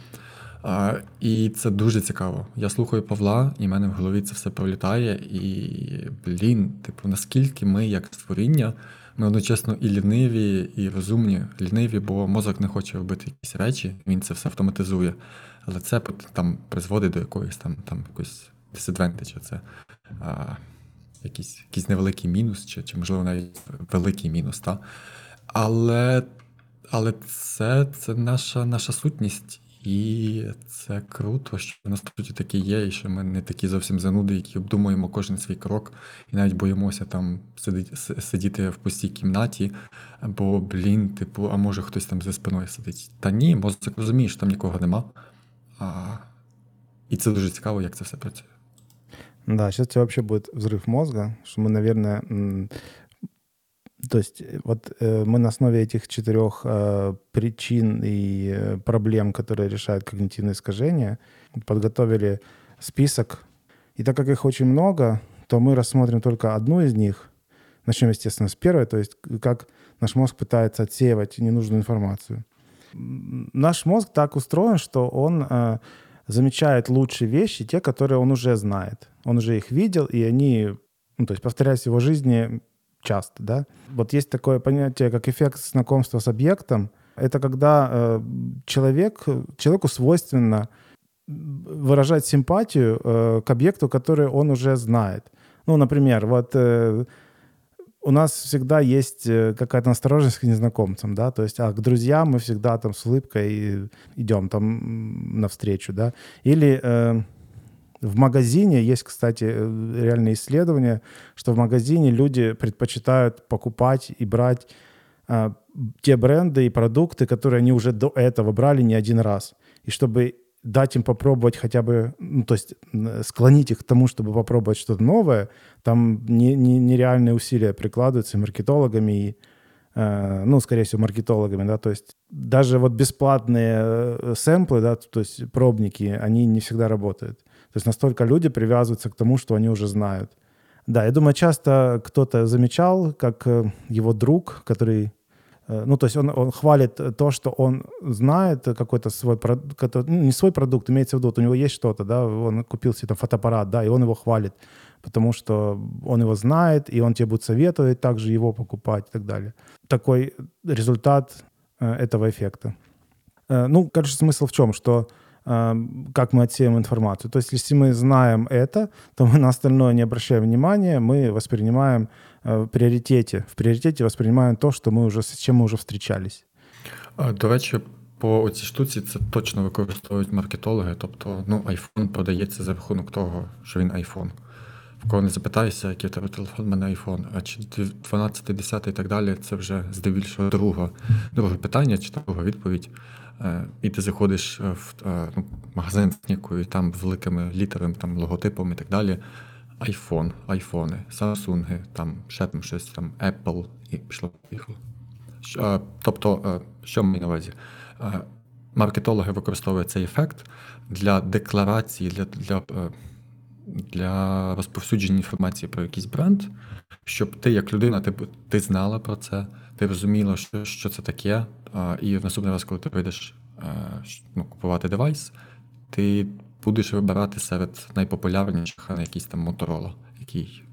І це дуже цікаво. Я слухаю Павла, і в мене в голові це все пролітає. І, блін, типу, наскільки ми, як створіння, ми одночасно і ліниві, і розумні. Ліниві, бо мозок не хоче робити якісь речі, він це все автоматизує. Але це там призводить до якоїсь там там якоїсь disadvantage, це а, якийсь якийсь невеликий мінус, чи, чи можливо, навіть великий мінус. Та? Але але це це наша, наша сутність. І це круто, що в нас тут таке є, і що ми не такі зовсім зануди, які обдумуємо кожен свій крок, і навіть боїмося там сидіти, сидіти в пустій кімнаті, бо, блін, типу, а може хтось там за спиною сидить. Та ні, мозок розуміє, що там нікого нема. А... І це дуже цікаво, як це все працює. Да, сейчас у тебя вообще будет мозга, что мы, наверное, То есть э, вот э, мы на основе этих четырех э, причин и э, проблем, которые решают когнитивные искажения, подготовили список. И так как их очень много, то мы рассмотрим только одну из них. Начнем, естественно, с первой, то есть как наш мозг пытается отсеивать ненужную информацию. Наш мозг так устроен, что он э, замечает лучшие вещи, те, которые он уже знает. Он уже их видел, и они, ну, то есть повторяясь в его жизни, часто, да. Вот есть такое понятие, как эффект знакомства с объектом. Это когда э, человек, человеку свойственно выражать симпатию э, к объекту, который он уже знает. Ну, например, вот э, у нас всегда есть э, какая-то настороженность к незнакомцам, да, то есть, а к друзьям мы всегда там с улыбкой идем там навстречу, да, или э, в магазине есть, кстати, э, реальные исследования, что в магазине люди предпочитают покупать и брать а, те бренды и продукты, которые они уже до этого брали не один раз. И чтобы дать им попробовать хотя бы, ну, то есть склонить их к тому, чтобы попробовать что-то новое, там не, не, нереальные усилия прикладываются маркетологами и, э, ну, скорее всего, маркетологами, да, то есть даже вот бесплатные э, сэмплы, да, то есть пробники, они не всегда работают. То есть настолько люди привязываются к тому, что они уже знают. Да, я думаю, часто кто-то замечал, как э, его друг, который э, ну, то есть он, он хвалит то, что он знает какой-то свой продукт, ну, не свой продукт, имеется в виду, вот у него есть что-то, да, он купил себе там фотоаппарат, да, и он его хвалит, потому что он его знает, и он тебе будет советовать также его покупать и так далее. Такой результат э, этого эффекта. Ну, короче, смысл в чем, что как мы отсеем информацию. То есть если мы знаем это, то мы на остальное не обращаем внимания, мы воспринимаем э, в приоритете, в приоритете воспринимаем то, що ми вже, з чим ми вже встрічались. До речі, по цій штуці це точно використовують маркетологи. Тобто, ну, iPhone продається за рахунок того, що він iPhone. В кого не запитаєшся, який у тебе телефон, в мене iPhone, а чи 12, 10 і так далі, це вже здебільшого друге, друге питання чи друга відповідь. Е, і ти заходиш в е, ну, магазин і там великими літерами, там логотипом і так далі. iPhone, айфони, Samsung, там ще там щось, там Apple і пішло поїхало. Е, тобто, що маю на увазі? Маркетологи використовують цей ефект для декларації, для для, для розповсюдження інформації про якийсь бренд, щоб ти, як людина, ти ти знала про це, ти розуміла, що що це таке, і в наступний раз, коли ти прийдеш ну, купувати девайс, ти будеш вибирати серед найпопулярніших на якийсь там Motorola, який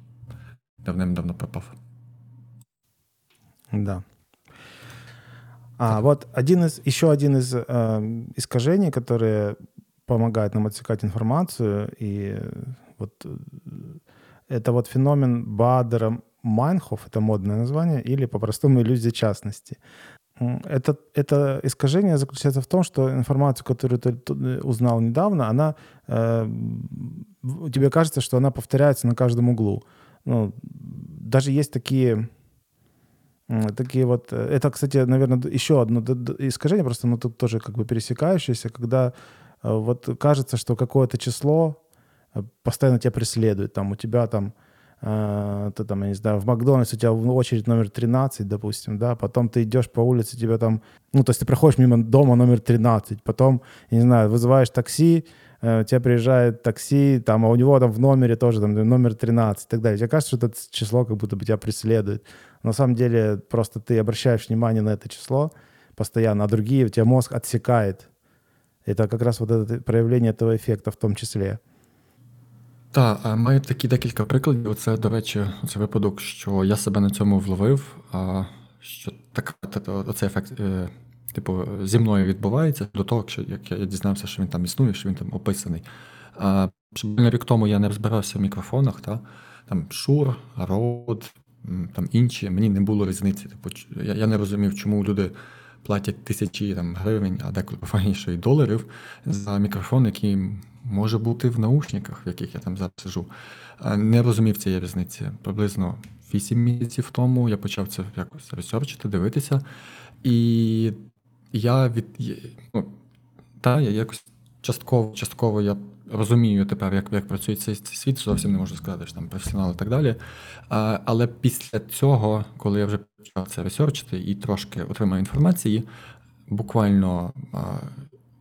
давним-давно пропав. Да. А вот один из, еще один из э, искажений, которые помогают нам отсекать информацию, и вот это вот феномен Бадера Майнхоф, это модное название, или по-простому иллюзия частности. Это, это искажение заключается в том, что информацию, которую ты э, узнал недавно, она э, тебе кажется, что она повторяется на каждом углу. Ну, даже есть такие такие вот... Э, это, кстати, наверное, еще одно искажение, просто оно тут тоже как бы пересекающееся, когда э, вот кажется, что какое-то число постоянно тебя преследует. Там у тебя там ты там, я не знаю, в Макдональдсе у тебя очередь номер 13, допустим, да, потом ты идешь по улице, тебя там, ну, то есть ты проходишь мимо дома номер 13, потом, я не знаю, вызываешь такси, э, тебя приезжает такси, там, а у него там в номере тоже там номер 13 и так далее. Тебе кажется, что это число как будто бы тебя преследует. На самом деле просто ты обращаешь внимание на это число постоянно, а другие у тебя мозг отсекает. Это как раз вот это проявление этого эффекта в том числе. Так, маю такі декілька прикладів. Це, до речі, це випадок, що я себе на цьому вловив, а що так, оцей ефект, е, типу, зі мною відбувається до того, що як я дізнався, що він там існує, що він там описаний. А рік тому я не розбирався в мікрофонах, та? там Шур, Род, там інші, мені не було різниці. Типу, я, я не розумів, чому люди платять тисячі там, гривень, а деколи і доларів за мікрофон, який може бути в наушниках, в яких я там зараз сижу. Не розумів цієї різниці. Приблизно 8 місяців тому я почав це якось ресерчити, дивитися. І я від. Ну, та, я якось частково частково я розумію тепер, як як працює цей, світ, зовсім не можу сказати, що там професіонал і так далі. А, Але після цього, коли я вже почав це ресерчити і трошки отримав інформації, буквально а,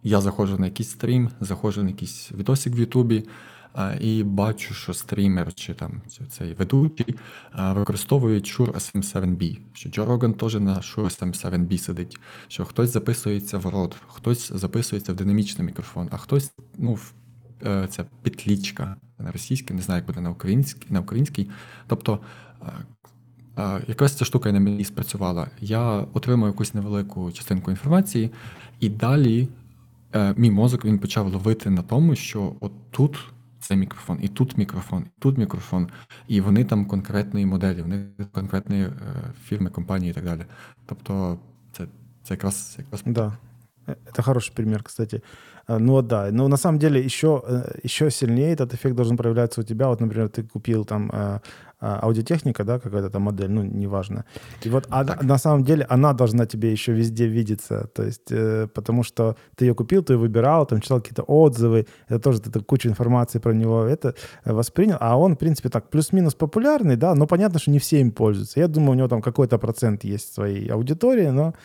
я заходжу на якийсь стрім, заходжу на якийсь відосик в Ютубі. І бачу, що стрімер чи там цей ведучий використовують Shure SM7B, що Джо Роган теж на Shure SM7B сидить, що хтось записується в Rode, хтось записується в динамічний мікрофон, а хтось, ну, е, це петлічка на російській, не знаю, як буде на українській. на українській. Тобто якраз ця штука на мені спрацювала. Я отримую якусь невелику частинку інформації, і далі е, мій мозок він почав ловити на тому, що от тут цей мікрофон, і тут мікрофон, і тут мікрофон, і вони там конкретної моделі, вони конкретної е, фірми, компанії і так далі. Тобто, це, це якраз, якраз... Да. Это хороший пример, кстати. Ну да, но на самом деле еще, еще сильнее этот эффект должен проявляться у тебя. Вот, например, ты купил там а, аудиотехника, да, какая-то там модель, ну, неважно. И вот она, на самом деле она должна тебе еще везде видеться, то есть, э, потому что ты ее купил, ты ее выбирал, там читал какие-то отзывы, это тоже ты кучу информации про него это э, воспринял, а он, в принципе, так плюс-минус популярный, да, но понятно, что не все им пользуются. Я думаю, у него там какой-то процент есть своей аудитории, но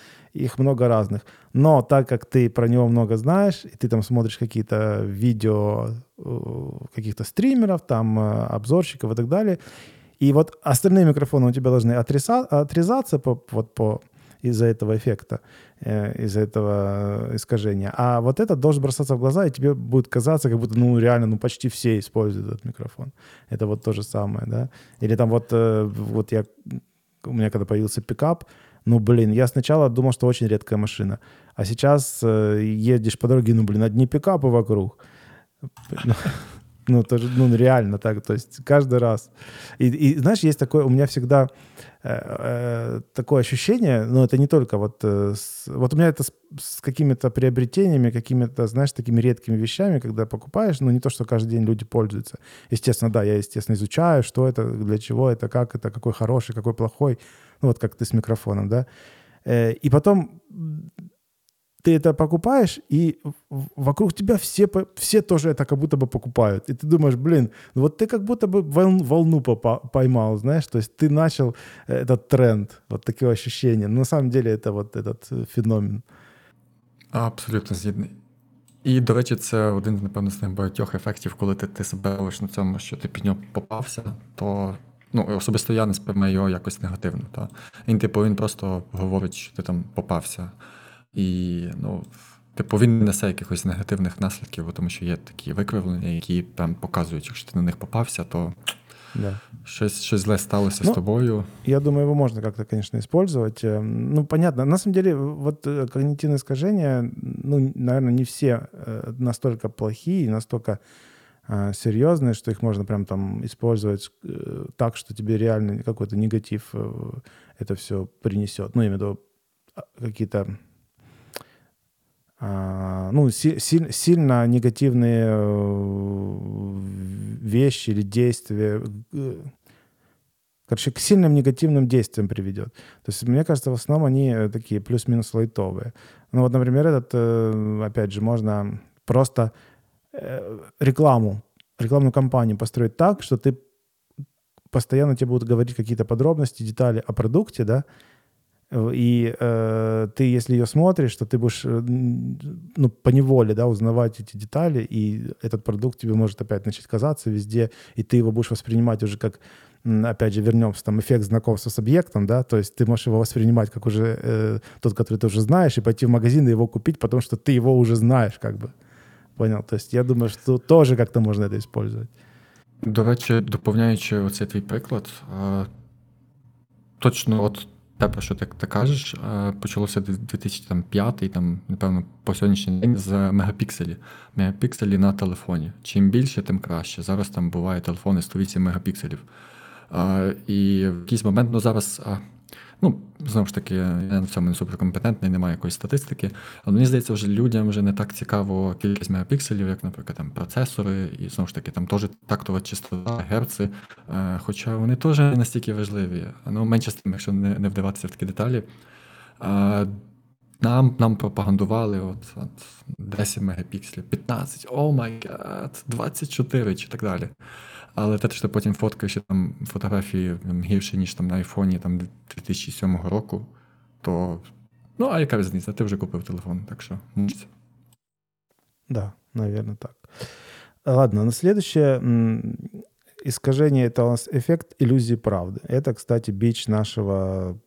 их много разных. Но так как ты про него много знаешь, и ты там смотришь какие-то видео э, каких-то стримеров, там, обзорщиков и так далее, и вот остальные микрофоны у тебя должны отреза, отрезаться по, вот по, из-за этого эффекта, э, из-за этого искажения. А вот этот должен бросаться в глаза, и тебе будет казаться, как будто, ну, реально, ну, почти все используют этот микрофон. Это вот то же самое, да. Или там вот, э, вот я, у меня когда появился пикап, ну, блин, я сначала думал, что очень редкая машина, а сейчас э, едешь по дороге, ну, блин, одни пикапы вокруг. Ну, [LAUGHS] тоже, ну, реально так, то есть каждый раз. И, и знаешь, есть такое, у меня всегда э, э, такое ощущение, но это не только вот, э, с, вот у меня это с, с какими-то приобретениями, какими-то, знаешь, такими редкими вещами, когда покупаешь, ну, не то, что каждый день люди пользуются. Естественно, да, я, естественно, изучаю, что это, для чего это, как это, какой хороший, какой плохой, ну, вот как ты с микрофоном, да. Э, и потом ты это покупаешь, и вокруг тебя все, все тоже это как будто бы покупают. И ты думаешь, блин, ну вот ты как будто бы волну, волну поймал, знаешь, то есть ты начал этот тренд, вот такие ощущения. Но на самом деле это вот этот э, феномен. Абсолютно згідний. І, до речі, це один, напевно, з найбагатьох ефектів, коли ти ти себе лиш на цьому, що ти під нього попався, то ну, особисто я не сприймаю його якось негативно. Та. Він, типу, він просто говорить, що ти там попався. І ну, типу, він не несе якихось негативних наслідків, тому що є такі викривлення, які там показують, якщо ти на них попався, то да. щось, щось зле сталося ну, с тобою. Я думаю, его можно как-то, конечно, использовать. Ну, понятно. На самом деле, вот э, когнитивные искажения, ну, наверное, не все э, настолько плохие, настолько э, серьезные, что их можно прям там использовать э, так, что тебе реально какой-то негатив э, это все принесет. Ну, именно в а, какие-то а, ну, си, си, сильно негативные э, вещи или действия, э, короче, к сильным негативным действиям приведет. То есть, мне кажется, в основном они э, такие плюс-минус лайтовые. Ну, вот, например, этот, опять же, можно просто рекламу, рекламную кампанию построить так, что ты постоянно тебе будут говорить какие-то подробности, детали о продукте, да, и э, ты, если ее смотришь, то ты будешь э, ну, по неволе да, узнавать эти детали, и этот продукт тебе может опять начать казаться везде, и ты его будешь воспринимать уже как, опять же, вернемся, там, эффект знакомства с объектом, да, то есть ты можешь его воспринимать как уже э, тот, который ты уже знаешь, и пойти в магазин и его купить, потому что ты его уже знаешь, как бы. Понял? То есть я думаю, что тоже как-то можно это использовать. До речі, доповняючи оцей твій приклад, точно от те, про що ти, ти кажеш, почалося 2005, там, напевно, по сьогоднішній день з мегапікселі. Мегапікселі на телефоні. Чим більше, тим краще. Зараз там буває телефони 108 мегапікселів. І в якийсь момент, ну зараз Ну, знову ж таки, я в цьому не суперкомпетентний, немає якоїсь статистики. Але мені здається, вже людям вже не так цікаво кількість мегапікселів, як, наприклад, там процесори, і знову ж таки, там теж тактова частота, герци. Е, хоча вони теж не настільки важливі. Ну, менше з тим, якщо не не вдаватися в такі деталі. Нам нам пропагандували от, от 10 мегапікселів, 15, о май гад, 24 чи так далі. Але те, що ти потім фоткаєш там фотографії гірше, ніж там на айфоні там 2007 року, то ну, а яка різниця? Ти вже купив телефон, так що мучиться. Да, наверное, так. Ладно, на следующее искажение это у нас эффект иллюзии правды. Это, кстати, бич нашего,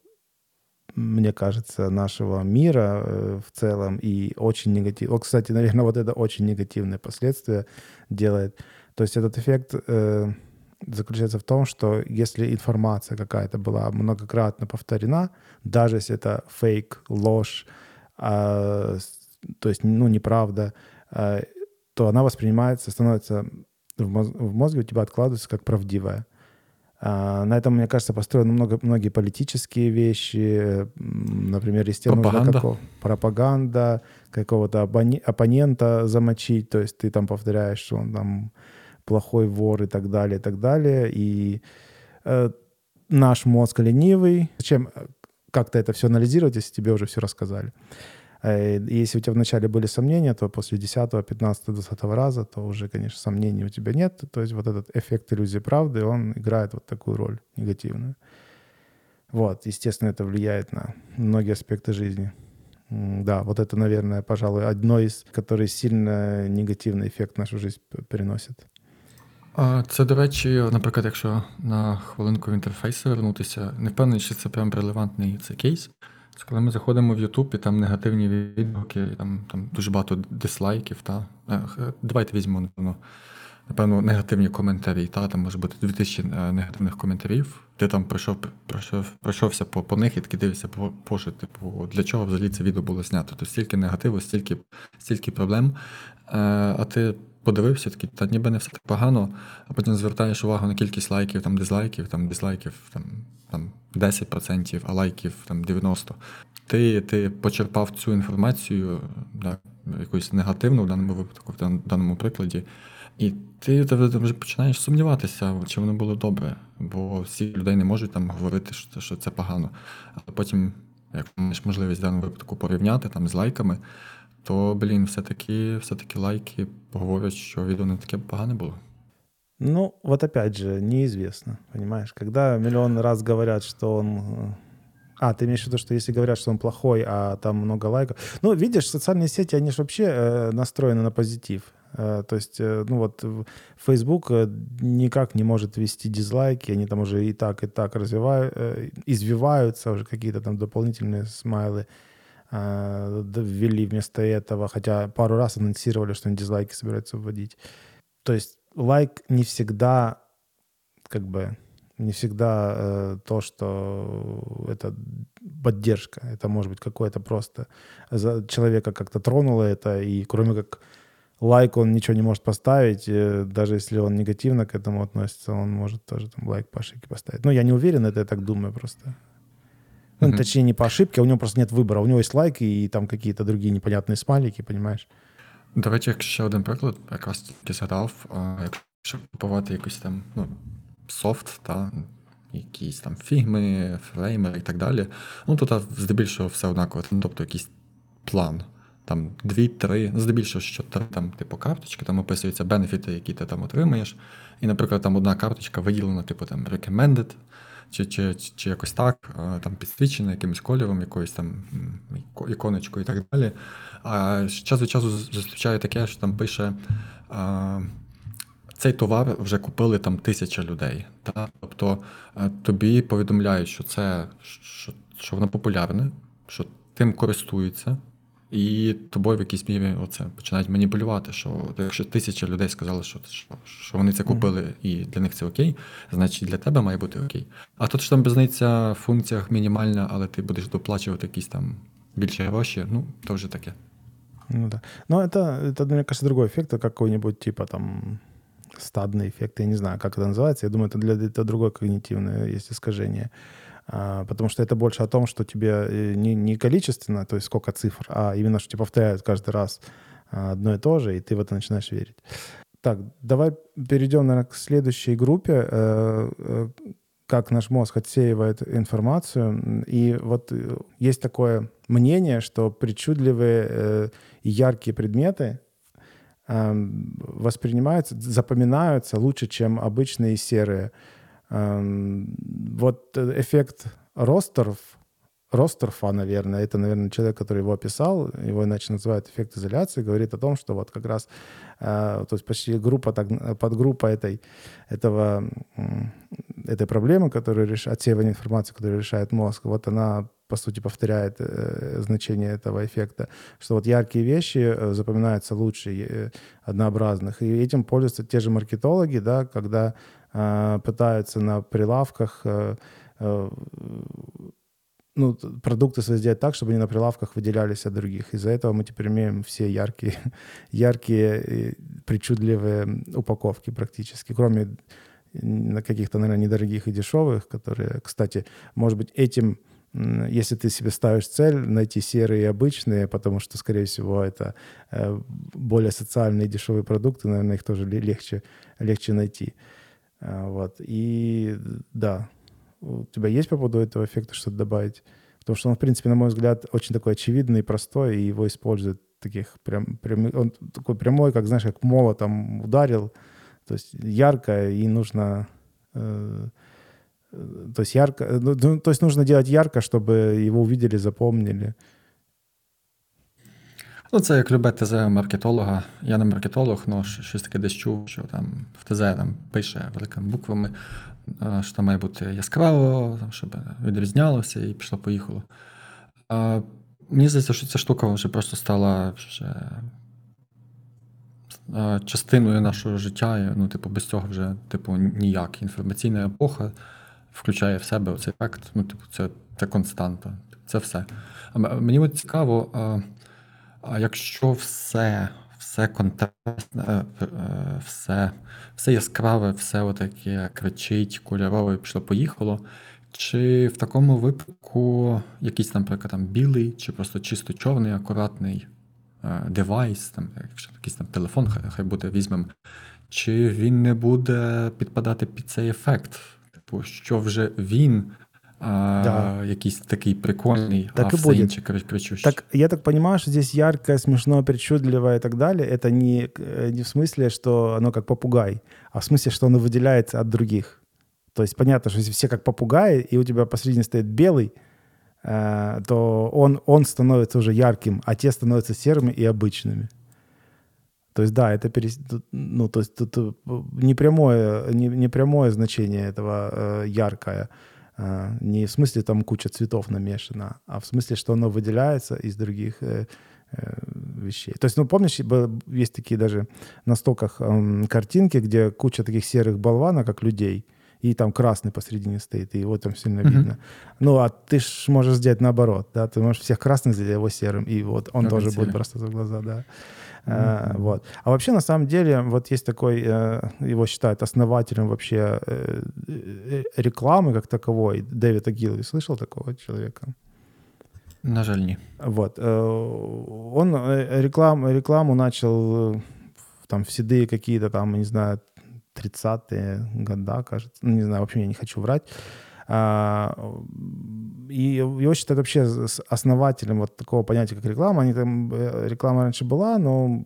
мне кажется, нашего мира э, в целом и очень негативно. Вот, кстати, наверное, вот это очень негативные последствия делает. то есть этот эффект э, заключается в том, что если информация какая-то была многократно повторена, даже если это фейк, ложь, э, то есть ну, неправда, э, то она воспринимается, становится в, моз- в мозге у тебя откладывается как правдивая. А, на этом, мне кажется, построены много, многие политические вещи. Например, если пропаганда. нужно какого, пропаганда, какого-то оппонента замочить, то есть ты там повторяешь, что он там плохой вор и так далее, и так далее. И э, наш мозг ленивый. Зачем э, как-то это все анализировать, если тебе уже все рассказали? Э, если у тебя вначале были сомнения, то после 10, 15, 20 раза, то уже, конечно, сомнений у тебя нет. То есть вот этот эффект иллюзии правды, он играет вот такую роль негативную. Вот, естественно, это влияет на многие аспекты жизни. Да, вот это, наверное, пожалуй, одно из, которые сильно негативный эффект в нашу жизнь переносит. Це, до речі, наприклад, якщо на хвилинку в інтерфейс вернутися, не впевнений, чи це прям релевантний цей кейс. Це коли ми заходимо в YouTube і там негативні відгуки, там там дуже багато дислайків. Та. Е, давайте візьмемо, напевно, напевно, негативні коментарі. Та, Там може бути 2000 е, негативних коментарів. Ти там пройшов, пройшов, пройшовся по по них і таки дивишся, по, по, типу, для чого взагалі це відео було знято. Тобто стільки негативу, стільки стільки проблем. Е, а ти подивився, такий, та ніби не все так погано, а потім звертаєш увагу на кількість лайків, там дизлайків, там дизлайків там, там 10%, а лайків там 90%. Ти ти почерпав цю інформацію, да, якусь негативну в даному випадку, в даному прикладі, і ти вже починаєш сумніватися, чи воно було добре, бо всі людей не можуть там говорити, що що це погано. А потім, як маєш можливість в даному випадку порівняти там з лайками, то, блін, все-таки все-таки лайки говорят, что відео не таке погане было. Ну, вот опять же, неизвестно, понимаешь? Когда миллион раз говорят, что он... Э, а, ты имеешь в виду, что если говорят, что он плохой, а там много лайков... Ну, видишь, социальные сети, они же вообще э, настроены на позитив. Э, то есть, э, ну вот, Facebook э, никак не может вести дизлайки, они там уже и так, и так развивают, э, извиваются, уже какие-то там дополнительные смайлы Э, ввели вместо этого, хотя пару раз анонсировали, что они дизлайки собираются вводить. То есть лайк не всегда как бы не всегда э, то, что это поддержка. Это может быть какое-то просто за человека как-то тронуло это, и кроме как лайк он ничего не может поставить, э, даже если он негативно к этому относится, он может тоже там лайк по ошибке поставить. Ну, я не уверен, это я так думаю просто. Ну, точнее, не по ошибке, а у него просто нет выбора. У него есть лайк и там какие-то другие непонятные смайлики, понимаешь? До речі, ще один приклад, якраз тільки згадав, якщо купувати якийсь там ну, софт, та, якісь там фігми, фреймери і так далі, ну то здебільшого все однаково, тобто якийсь план там дві-три, ну, здебільшого, що три там, типу, карточки, там описуються бенефіти, які ти там отримаєш. І, наприклад, там одна карточка виділена, типу там recommended, чи чи, чи якось так, там підсвічена якимось кольором, якоюсь там іконочкою і так далі. А час від часу зустрічаю таке, що там пише. А, цей товар вже купили там тисяча людей. Та? Тобто тобі повідомляють, що це що, що воно популярне, що тим користуються, і тобою в якійсь мірі оце починають маніпулювати. Що якщо тисяча людей сказали, що що, що вони це купили, mm-hmm. і для них це окей, значить для тебе має бути окей. А тут ж там різниця в функціях мінімальна, але ти будеш доплачувати якісь там більші гроші, ну то вже таке. Ну да. Но это, это, мне кажется, другой эффект, какой-нибудь типа там стадный эффект, я не знаю, как это называется. Я думаю, это для это другое когнитивное есть искажение. А, потому что это больше о том, что тебе э, не, не количественно, то есть сколько цифр, а именно, что тебе повторяют каждый раз а, одно и то же, и ты в это начинаешь верить. Так, давай перейдем, наверное, к следующей группе, э, э, как наш мозг отсеивает информацию. И вот есть такое мнение, что причудливые и яркие предметы эм, воспринимаются, запоминаются лучше, чем обычные серые. Эм, вот э, эффект Ростеров, Ростерфа, наверное, это, наверное, человек, который его описал, его иначе называют эффект изоляции, говорит о том, что вот как раз, э, то есть почти группа, подгруппа этой, этого, этой проблемы, которая решает, отсеивание информации, которую решает мозг, вот она по сути, повторяет э, значение этого эффекта, что вот яркие вещи э, запоминаются лучше э, однообразных. И этим пользуются те же маркетологи, да, когда пытаются на прилавках э, э, ну, продукты свои сделать так, чтобы они на прилавках выделялись от других. Из-за этого мы теперь имеем все яркие, [LAUGHS] яркие, причудливые упаковки практически, кроме каких-то, наверное, недорогих и дешевых, которые, кстати, может быть, этим если ты себе ставишь цель найти серые и обычные, потому что, скорее всего, это э, более социальные дешевые продукты, наверное, их тоже легче, легче найти. А, вот. И да, у тебя есть по поводу этого эффекта что-то добавить? Потому что он, в принципе, на мой взгляд, очень такой очевидный и простой, и его используют таких прям, прям он такой прямой, как, знаешь, как молотом ударил, то есть ярко, и нужно э, то есть ярко, ну, ну, то есть нужно делать ярко, чтобы его увидели, запомнили. Ну, це як любе ТЗ маркетолога. Я не маркетолог, але щось таке десь чув, що там в ТЗ там пише великими буквами, що там має бути яскраво, щоб відрізнялося і пішло-поїхало. Мені здається, що ця штука вже просто стала вже частиною нашого життя. Ну, типу, без цього вже, типу, ніяк. Інформаційна епоха включає в себе цей ефект. Ну, типу, це це константа. Це все. А Мені от цікаво, а, якщо все все контрастне, е, е, все все яскраве, все отаке кричить, кольорове, пішло-поїхало. Чи в такому випадку якийсь, наприклад, там білий, чи просто чисто чорний, акуратний е, девайс, там, якщо якийсь там телефон, хай, хай буде візьмемо, чи він не буде підпадати під цей ефект? Типу, що вже він да. якийсь такий прикольный, так а и будет. Так, я так понимаю, что здесь яркое, смешное, причудливое и так далее. Это не, э, не в смысле, что оно как попугай, а в смысле, что оно выделяется от других. То есть понятно, что если все как попугаи, и у тебя посредине стоит белый, э, то он, он становится уже ярким, а те становятся серыми и обычными. То есть, да, это перес... ну, то есть тут э, не прямое, не, не прямое значение этого э, яркое. Э, не в смысле там куча цветов намешана, а в смысле, что оно выделяется из других э, э, вещей. То есть, ну, помнишь, есть такие даже на стоках картинки, где куча таких серых болванок, как людей, и там красный посередине стоит, и его там сильно mm-hmm. видно. Ну, а ты ж можешь сделать наоборот, да, ты можешь всех красных сделать, его серым, и вот он тоже будет бросаться в глаза, да. Mm-hmm. Вот. А вообще, на самом деле, вот есть такой, его считают основателем вообще рекламы как таковой, Дэвид Агилви. Слышал такого человека? На жаль, ні. Вот. Он реклам, рекламу начал там в седые какие-то там, не знаю, 30-е года, кажется. Ну, не знаю, вообще я не хочу врать. А, и его считают вообще основателем вот такого понятия, как реклама. Они там, э, реклама раньше была, но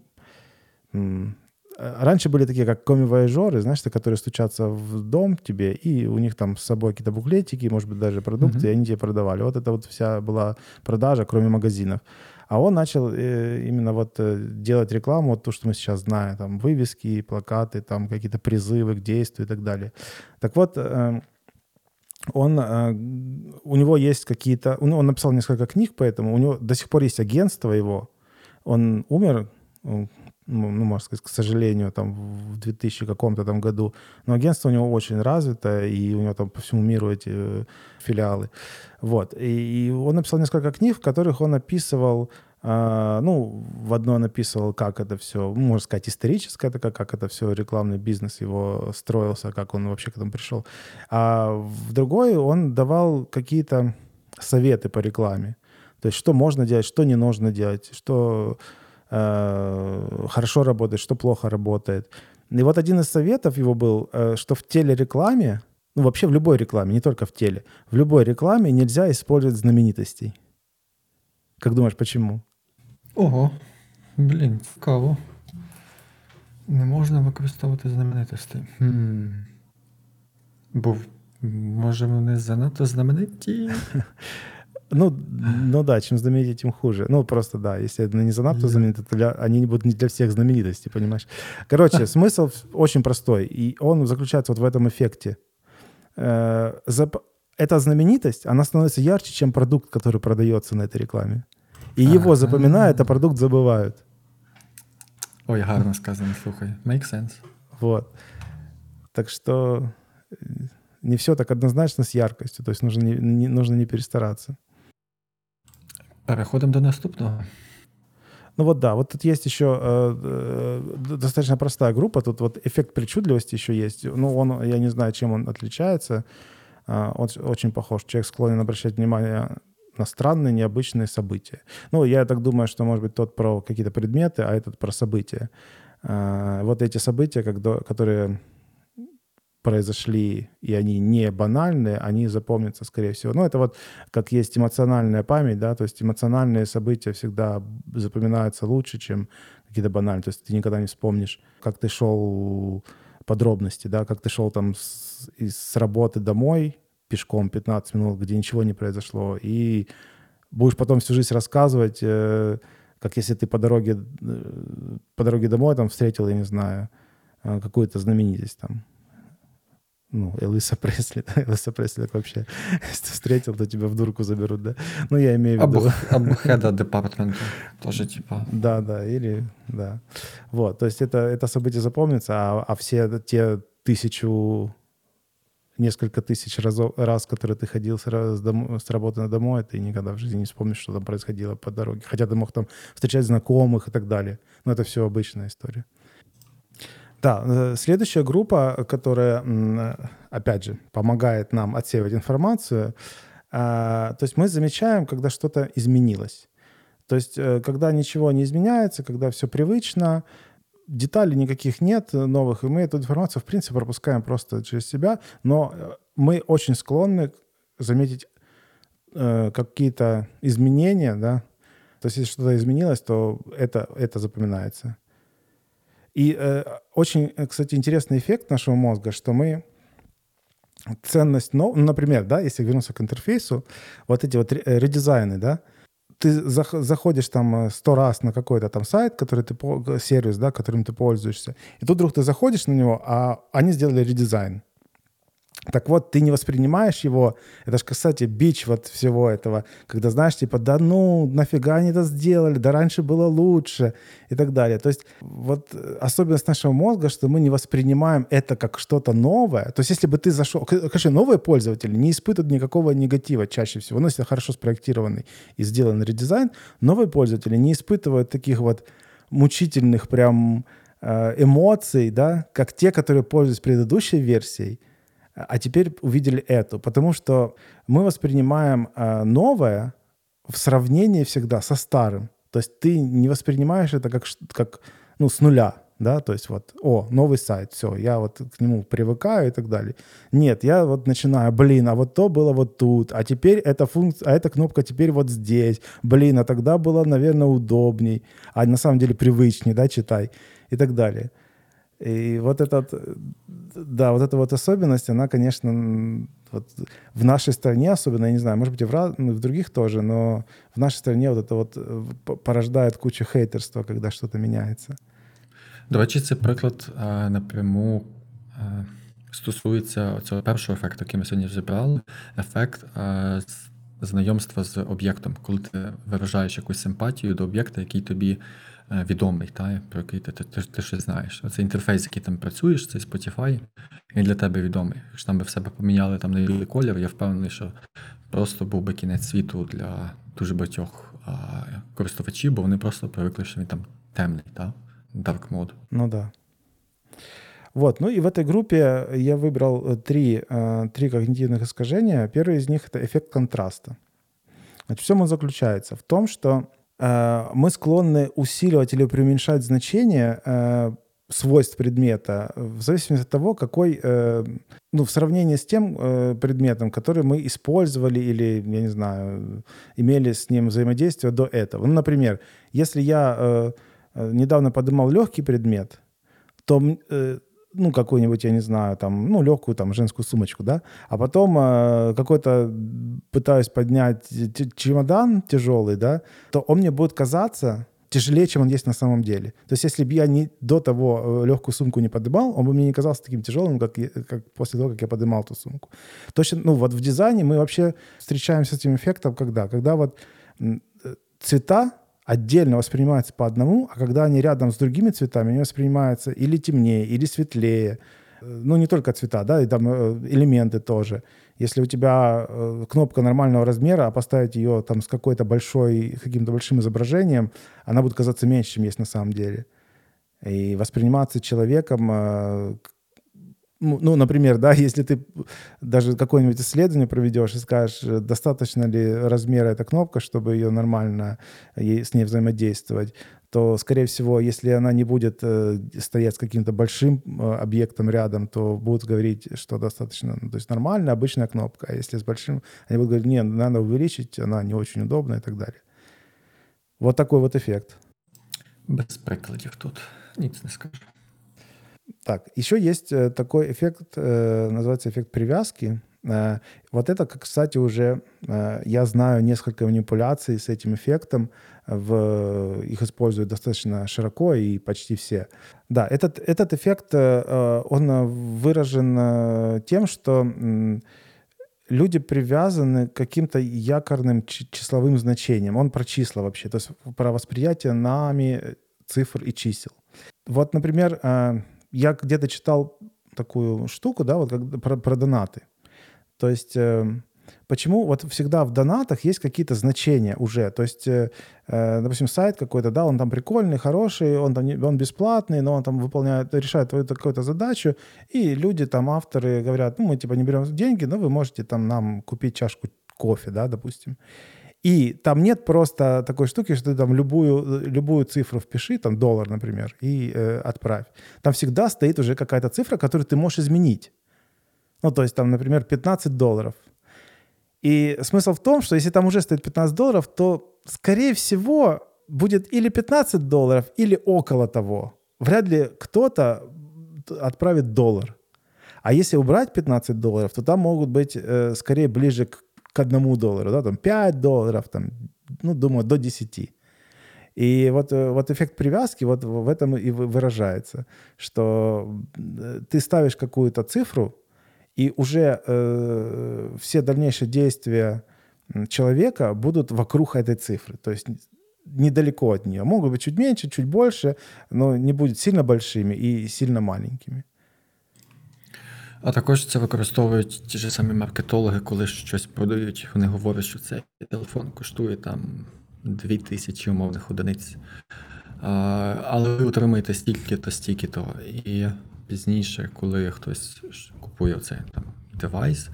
Раньше были такие, как коми-вояжеры, знаешь, которые стучатся в дом тебе, и у них там с собой какие-то буклетики, может быть, даже продукты, mm-hmm. и они тебе продавали. Вот это вот вся была продажа, кроме магазинов. А он начал э, именно вот э, делать рекламу, вот то, что мы сейчас знаем, там вывески, плакаты, там какие-то призывы к действию и так далее. Так вот, э, он, у него есть какие-то, он написал несколько книг, поэтому у него до сих пор есть агентство его. Он умер, ну, ну, можно сказать, к сожалению, там в 2000 каком-то там году. Но агентство у него очень развитое, и у него там по всему миру эти филиалы. Вот. И, он написал несколько книг, в которых он описывал ну, в одной он описывал, как это все, ну, можно сказать, историческое, это как, как это все, рекламный бизнес его строился, как он вообще к этому пришел. А в другой он давал какие-то советы по рекламе. То есть, что можно делать, что не нужно делать, что э, хорошо работает, что плохо работает. И вот один из советов его был, э, что в телерекламе, ну, вообще в любой рекламе, не только в теле, в любой рекламе нельзя использовать знаменитостей. Как думаешь, почему? Ого, блін, цікаво. Не можна використовувати знаменитості. Хм. Бо, може, вони занадто знамениті? [LAUGHS] Ну, ну да, чем знаменитее, тем хуже. Ну, просто да, если это не занадто знаменитые, то для, они будут не для всех знаменитостей, понимаешь? Короче, [LAUGHS] смысл очень простой, и он заключается вот в этом эффекте. Э, эта знаменитость, она становится ярче, чем продукт, который продается на этой рекламе. И его запоминают, а продукт забывают. Ой, гарно сказано, слухай. Make sense. Вот. Так что э, не все так однозначно с яркостью, то есть нужно не, не, нужно не перестараться. Переходим до наступного. Ну вот да, вот тут есть еще э, э, достаточно простая группа, тут вот эффект причудливости еще есть. Ну он, я не знаю, чем он отличается. Э, он очень похож. Человек склонен обращать внимание на странные, необычные события. Ну, я так думаю, что, может быть, тот про какие-то предметы, а этот про события. Э, вот эти события, которые произошли, и они не банальные, они запомнятся, скорее всего. Ну, это вот как есть эмоциональная память, да, то есть эмоциональные события всегда запоминаются лучше, чем какие-то банальные. То есть ты никогда не вспомнишь, как ты шел подробности, да, как ты шел там с, с работы домой пешком 15 минут, где ничего не произошло, и будешь потом всю жизнь рассказывать, э, как если ты по дороге, э, по дороге домой там встретил, я не знаю, э, какую-то знаменитость там, ну, Элиса [LAUGHS] Пресли, да, Элиса Пресли так вообще, [LAUGHS] если встретил, то тебя в дурку заберут, да? Ну, я имею в виду... Або [LAUGHS] хеда департамента, тоже типа... Да, да, или, да. Вот, то есть это, это событие запомнится, а, а все те тысячу несколько тысяч разов, раз, которые ты ходил с, с, дом, с работы на домой, ты никогда в жизни не вспомнишь, что там происходило по дороге. Хотя ты мог там встречать знакомых и так далее. Но это все обычная история. Да, э, следующая группа, которая, опять же, помогает нам отсеивать информацию, а, то есть мы замечаем, когда что-то изменилось. То есть э, когда ничего не изменяется, когда все привычно, деталей никаких нет новых, и мы эту информацию, в принципе, пропускаем просто через себя, но э, мы очень склонны заметить э, какие-то изменения, да, то есть если что-то изменилось, то это, это запоминается. И э, очень, кстати, интересный эффект нашего мозга, что мы ценность, ну, например, да, если вернуться к интерфейсу, вот эти вот редизайны, да, ты заходишь там э, сто раз на какой-то там сайт, который ты, сервис, да, которым ты пользуешься, и тут вдруг ты заходишь на него, а они сделали редизайн. Так вот, ты не воспринимаешь его, это же, кстати, бич вот всего этого, когда знаешь, типа, да ну, нафига они это сделали, да раньше было лучше и так далее. То есть вот э, особенность нашего мозга, что мы не воспринимаем это как что-то новое. То есть если бы ты зашел... Конечно, новые пользователи не испытывают никакого негатива чаще всего, ну, если хорошо спроектированный и сделанный редизайн, новые пользователи не испытывают таких вот мучительных прям э, эмоций, да, как те, которые пользуются предыдущей версией, а теперь увидели эту. Потому что мы воспринимаем э, новое в сравнении всегда со старым. То есть ты не воспринимаешь это как, как ну, с нуля да, то есть вот, о, новый сайт, все, я вот к нему привыкаю и так далее. Нет, я вот начинаю, блин, а вот то было вот тут, а теперь эта функция, а эта кнопка теперь вот здесь, блин, а тогда было, наверное, удобней, а на самом деле привычнее, да, читай и так далее. И вот этот, да, вот эта вот особенность, она, конечно, вот в нашей стране особенно, я не знаю, может быть, и в, в других тоже, но в нашей стране вот это вот э, порождает кучу хейтерства, когда что-то меняется. До речі, цей приклад е, напряму е, стосується цього першого ефекту, який ми сьогодні розібрали. Ефект е, знайомства з об'єктом, коли ти виражаєш якусь симпатію до об'єкта, який тобі відомий, та, про який ти ти, ти, ти щось знаєш. Оцей інтерфейс, який там працюєш, цей Spotify, він для тебе відомий. Якщо там би в себе поміняли там на білий колір, я впевнений, що просто був би кінець світу для дуже багатьох користувачів, бо вони просто привикли, що він там темний. Та? Dark Mode. Ну да. Вот, ну и в этой группе я выбрал э, три, э, три когнитивных искажения. Первый из них — это эффект контраста. Значит, в чем он заключается? В том, что э, мы склонны усиливать или преуменьшать значение э, свойств предмета в зависимости от того, какой, э, ну, в сравнении с тем э, предметом, который мы использовали или, я не знаю, имели с ним взаимодействие до этого. Ну, например, если я... Э, Э, недавно поднимал легкий предмет, то, э, ну, какую-нибудь, я не знаю, там, ну, легкую там женскую сумочку, да, а потом э, какой-то пытаюсь поднять чемодан тяжелый, да, то он мне будет казаться тяжелее, чем он есть на самом деле. То есть если бы я не, до того легкую сумку не поднимал, он бы мне не казался таким тяжелым, как, как после того, как я поднимал эту сумку. Точно, ну вот в дизайне мы вообще встречаемся с этим эффектом когда? Когда вот цвета отдельно воспринимаются по одному, а когда они рядом с другими цветами, они воспринимаются или темнее, или светлее. Э, ну, не только цвета, да, и там э, элементы тоже. Если у тебя э, кнопка нормального размера, а поставить ее там с какой-то большой, каким-то большим изображением, она будет казаться меньше, чем есть на самом деле. И восприниматься человеком ну, ну, например, да, [LAUGHS] если ты даже какое-нибудь исследование проведешь и скажешь, э, достаточно ли размера эта кнопка, чтобы ее нормально с ней взаимодействовать, то, скорее всего, если она не будет э, стоять с каким-то большим э, объектом рядом, то будут говорить, что достаточно, ну, то есть нормальная обычная кнопка. А если с большим, они будут говорить, нет, надо увеличить, она не очень удобная и так далее. Вот такой вот эффект. Без прикладів тут ніц не скажу. Так, еще есть э, такой эффект, э, называется эффект привязки. Э, вот это, кстати, уже я знаю несколько манипуляций с этим эффектом. В, их используют достаточно широко и почти все. Да, этот, этот эффект, он выражен тем, что люди привязаны к каким-то якорным числовым значениям. Он про числа вообще, то есть про восприятие нами цифр и чисел. Вот, например, я где-то читал такую штуку, да, вот как, про, про донаты. То есть э, почему вот всегда в донатах есть какие-то значения уже. То есть, э, э допустим, сайт какой-то, да, он там прикольный, хороший, он там он бесплатный, но он там выполняет, решает твою какую-то задачу, и люди там, авторы говорят, ну, мы типа не берем деньги, но вы можете там нам купить чашку кофе, да, допустим. И там нет просто такой штуки, что ты там любую, любую цифру впиши, там доллар, например, и э, отправь. Там всегда стоит уже какая-то цифра, которую ты можешь изменить. Ну, то есть там, например, 15 долларов. И смысл в том, что если там уже стоит 15 долларов, то, скорее всего, будет или 15 долларов, или около того. Вряд ли кто-то отправит доллар. А если убрать 15 долларов, то там могут быть э, скорее ближе к к одному доллару, да, там 5 долларов, там, ну, думаю, до 10. И вот, э, вот эффект привязки вот в этом и выражается, что э, ты ставишь какую-то цифру, и уже э, все дальнейшие действия человека будут вокруг этой цифры, то есть недалеко от нее. Могут быть чуть меньше, чуть больше, но не будет сильно большими и сильно маленькими. А також це використовують ті ж самі маркетологи, коли щось продають. Вони говорять, що цей телефон коштує там 2000 умовних одиниць. Але ви отримаєте стільки-то, стільки-то. І пізніше, коли хтось купує цей там девайс,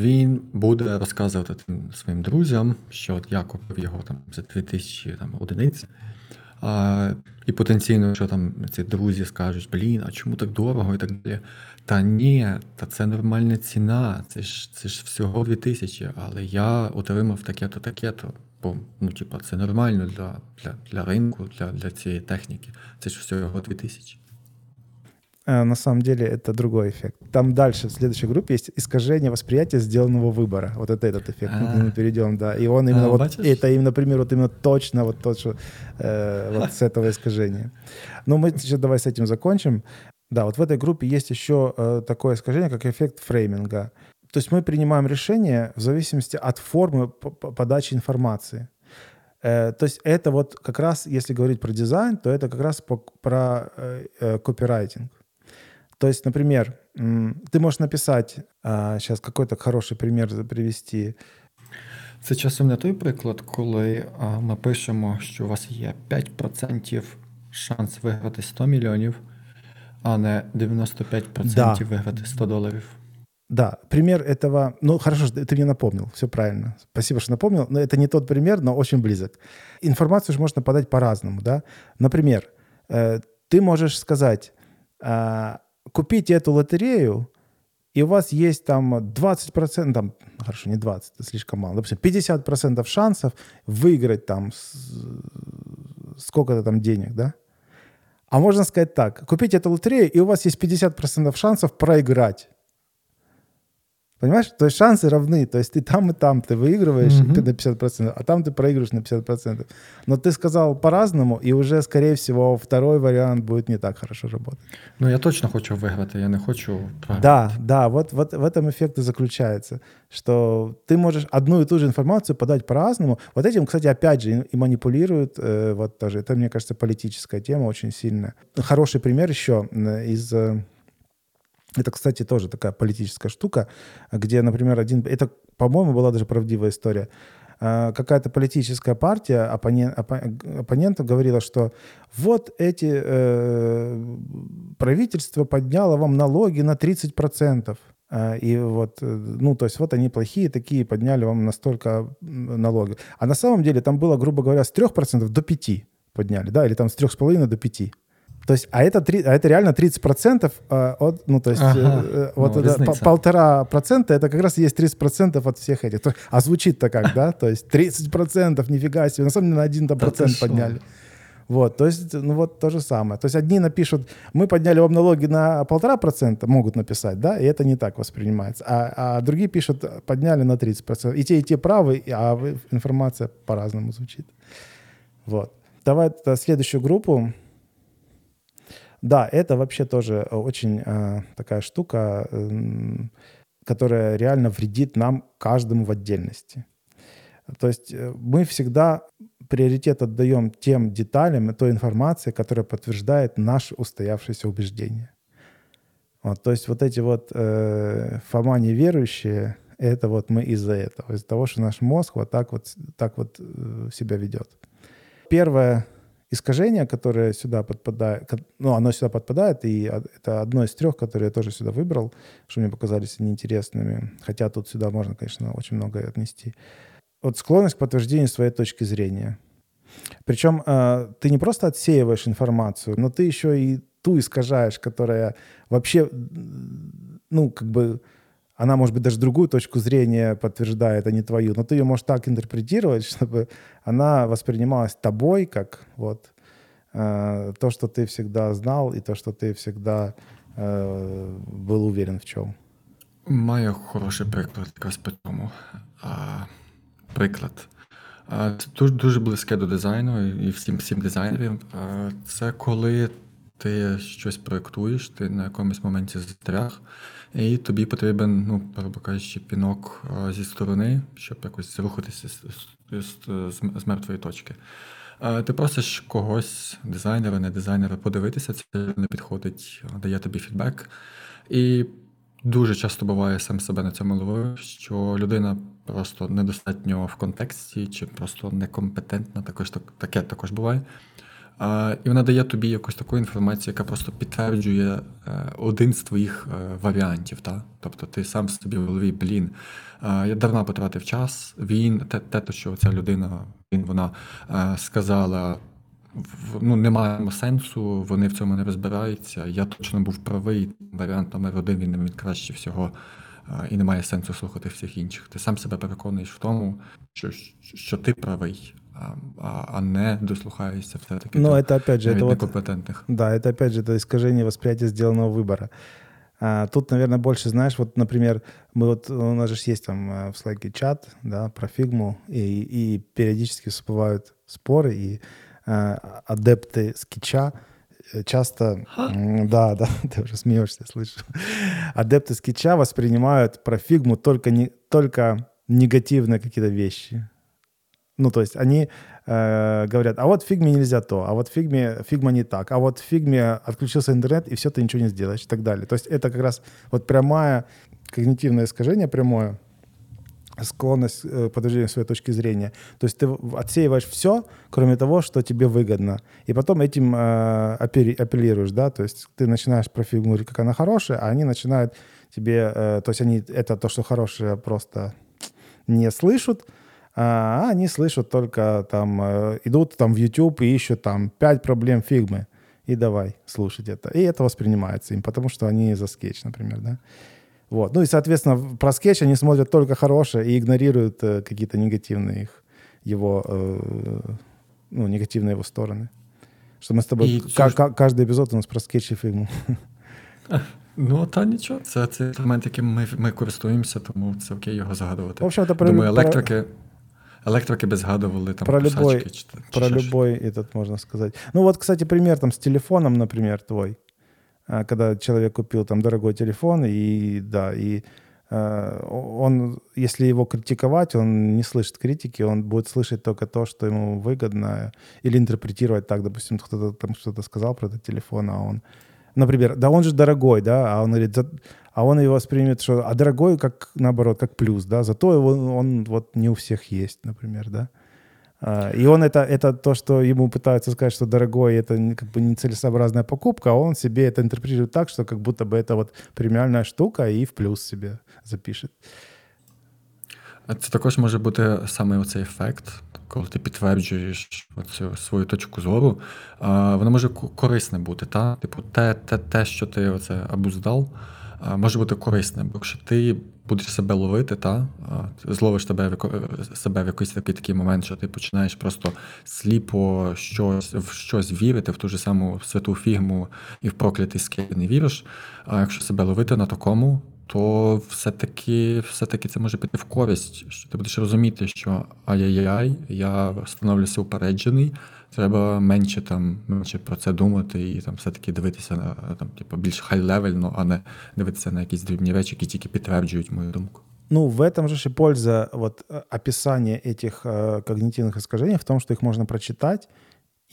він буде розказувати тим своїм друзям, що от я купив його там за 2000 там, одиниць. І потенційно, що там ці друзі скажуть, блін, а чому так дорого і так далі. Та ні, та це нормальна ціна, це ж це ж всього 2000, але я отримав таке-то, таке-то. Бо ну, типа, це нормально для для, для ринку, для для цієї техніки. Це ж всього 2000. Э, на самом деле это другой эффект. Там дальше, в следующей группе, есть искажение восприятия сделанного выбора. Вот это этот эффект. Мы, мы перейдем, да. И он именно а, вот, это именно, например, вот именно точно вот тот, что э, вот с этого искажения. Но мы сейчас давай с этим закончим. Да, вот в этой группе есть еще э, такое искажение, как эффект фрейминга. То есть мы принимаем решение в зависимости от формы подачи информации. Э, то есть это вот как раз, если говорить про дизайн, то это как раз про э, копирайтинг. То есть, например, ты можешь написать, сейчас какой-то хороший пример привести. Це часом не той приклад, коли ми пишемо, що у вас є 5% шанс виграти 100 мільйонів, а не 95% да. виграти 100 доларів. Да, пример этого, ну хорошо, ты мне напомнил, все правильно. Спасибо, что напомнил, но это не тот пример, но очень близок. Информацию же можно подать по-разному, да. Например, э, ты можешь сказать, купите эту лотерею, и у вас есть там 20%, там, хорошо, не 20, это слишком мало, допустим, 50% шансов выиграть там сколько-то там денег, да? А можно сказать так, купите эту лотерею, и у вас есть 50% шансов проиграть. Понимаешь? То есть шансы равны. То есть ты там и там, ты выигрываешь mm-hmm. на 50%, а там ты проигрываешь на 50%. Но ты сказал по-разному, и уже, скорее всего, второй вариант будет не так хорошо работать. Ну, я точно хочу выиграть, я не хочу програть. Да, да, вот, вот в этом эффект и заключается, что ты можешь одну и ту же информацию подать по-разному. Вот этим, кстати, опять же, и манипулируют, э, вот тоже, это, мне кажется, политическая тема очень сильная. Хороший пример еще из э, это, кстати, тоже такая политическая штука, где, например, один... Это, по-моему, была даже правдивая история. А, какая-то политическая партия оппонент, оппонента говорила, что вот эти э, правительство подняло вам налоги на 30%. А, и вот, э, ну, то есть вот они плохие такие, подняли вам настолько налоги. А на самом деле там было, грубо говоря, с 3% до 5% подняли, да, или там с 3,5% до 5%. То есть, а это, 3, а это реально 30% э, от, ну, то есть, ага. э, э вот ну, это, полтора процента, это как раз есть 30% от всех этих. А звучит-то как, да? То есть 30%, нифига себе, на самом деле на 1 процент подняли. Вот, то есть, ну вот то же самое. То есть одни напишут, мы подняли вам налоги на полтора процента, могут написать, да, и это не так воспринимается. А, а другие пишут, подняли на 30%. И те, и те правы, а информация по-разному звучит. Вот. Давай следующую группу. Да, это вообще тоже э, очень э, такая штука, э, которая реально вредит нам каждому в отдельности. То есть э, мы всегда приоритет отдаем тем деталям и той информации, которая подтверждает наши устоявшиеся убеждения. Вот, то есть вот эти вот э, Фома неверующие, это вот мы из-за этого, из-за того, что наш мозг вот так вот, так вот э, себя ведет. Первое, искажение, которое сюда подпадает, ну, оно сюда подпадает, и это одно из трех, которые я тоже сюда выбрал, что мне показались неинтересными. Хотя тут сюда можно, конечно, очень многое отнести. Вот склонность к подтверждению своей точки зрения. Причем э, ты не просто отсеиваешь информацию, но ты еще и ту искажаешь, которая вообще, ну, как бы она, может быть, даже другую точку зрения подтверждает, а не твою, но ты ее можешь так интерпретировать, чтобы [LAUGHS] она воспринималась тобой как вот э, то, что ты всегда знал, и то, что ты всегда э, был уверен в чем. Маю хороший приклад якраз по тому. А, Приклад. Це дуже дуже близьке до дизайну і всім всім дизайнерам. Це коли ти щось проєктуєш, ти на якомусь моменті застряг, і тобі потрібен, ну, грубо кажучи, пінок зі сторони, щоб якось рухатися з, з, з, з мертвої точки. Ти просиш когось, дизайнера, не дизайнера, подивитися, це не підходить, дає тобі фідбек. І дуже часто буває сам себе на цьому ловив, що людина просто недостатньо в контексті, чи просто некомпетентна, також таке також буває. І вона дає тобі якусь таку інформацію, яка просто підтверджує е, один з твоїх е, варіантів. Та? Тобто ти сам собі в голові, блін, я дарма потратив час. Він, те, те, що ця людина, він вона сказала. Ну, немає сенсу, вони в цьому не розбираються. Я точно був правий. Варіант номер один він, він краще всього, і немає сенсу слухати всіх інших. Ти сам себе переконуєш в тому, що, що ти правий а, а не дослухаешься все-таки Но это опять же, это вот, некомпетентных. Да, это опять же это искажение восприятия сделанного выбора. А, тут, наверное, больше знаешь, вот, например, мы вот, у нас же есть там э, в Slack чат, да, про фигму, и, и периодически всплывают споры, и а, адепты скетча э, часто, [GASPS] Ха? да, да, [LAUGHS] ты уже смеешься, слышу, адепты скетча воспринимают про фигму только, не, только негативные какие-то вещи. Ну, то есть они э, говорят, а вот фигме нельзя то, а вот фигме, фигма не так, а вот фигме отключился интернет, и все, ты ничего не сделаешь и так далее. То есть это как раз вот прямое когнитивное искажение, прямое, склонность э, к подтверждению своей точки зрения. То есть ты отсеиваешь все, кроме того, что тебе выгодно. И потом этим э, апеллируешь, да, то есть ты начинаешь про фигму говорить, как она хорошая, а они начинают тебе, э, то есть они это то, что хорошее, просто не слышат, а они слышат только там, э, идут там в YouTube и ищут там пять проблем фигмы. И давай слушать это. И это воспринимается им, потому что они за скетч, например, да. Вот. Ну и, соответственно, про скетч они смотрят только хорошее и игнорируют э, какие-то негативные их, его, э, ну, негативные его стороны. Что мы с тобой, і к- каждый эпизод у нас про скетч і фігму. [LAUGHS] Ну, та нічого, це це інструмент, яким ми ми користуємося, тому це окей його згадувати. В общем, Думаю, електрики. Электрики без згадували там про любой, чи, Про любой этот, можно сказать. Ну вот, кстати, пример там с телефоном, например, твой. А, когда человек купил там дорогой телефон, и да, и а, он, если его критиковать, он не слышит критики, он будет слышать только то, что ему выгодно, или интерпретировать так, допустим, кто-то там что-то сказал про этот телефон, а он, например, да он же дорогой, да, а он говорит, а он его воспримет, что, а дорогой, как, наоборот, как плюс, да, зато его, он вот не у всех есть, например, да. А, и он это, это то, что ему пытаются сказать, что дорогой, это как бы нецелесообразная покупка, а он себе это интерпретирует так, что как будто бы это вот премиальная штука и в плюс себе запишет. Це також може бути саме оцей ефект, коли ти підтверджуєш оцю свою точку зору. Воно може корисне бути, та? Типу, те, те, те, що ти оце обуздав, може бути корисним, якщо ти будеш себе ловити, та зловиш тебе себе в якийсь такий такий момент, що ти починаєш просто сліпо щось в щось вірити, в ту ж саму святу фігму і в проклятий скель не віриш. А якщо себе ловити на такому, то все-таки все-таки це може піти в користь. що Ти будеш розуміти, що ай-яй-яй, я становлюся упереджений, треба менше там менше про це думати і там все-таки дивитися на там, типу, більш хай-левельно, а не дивитися на якісь дрібні речі, які тільки підтверджують мою думку. Ну, в этом же и польза вот, описания этих э, когнитивных искажений в том, что их можно прочитать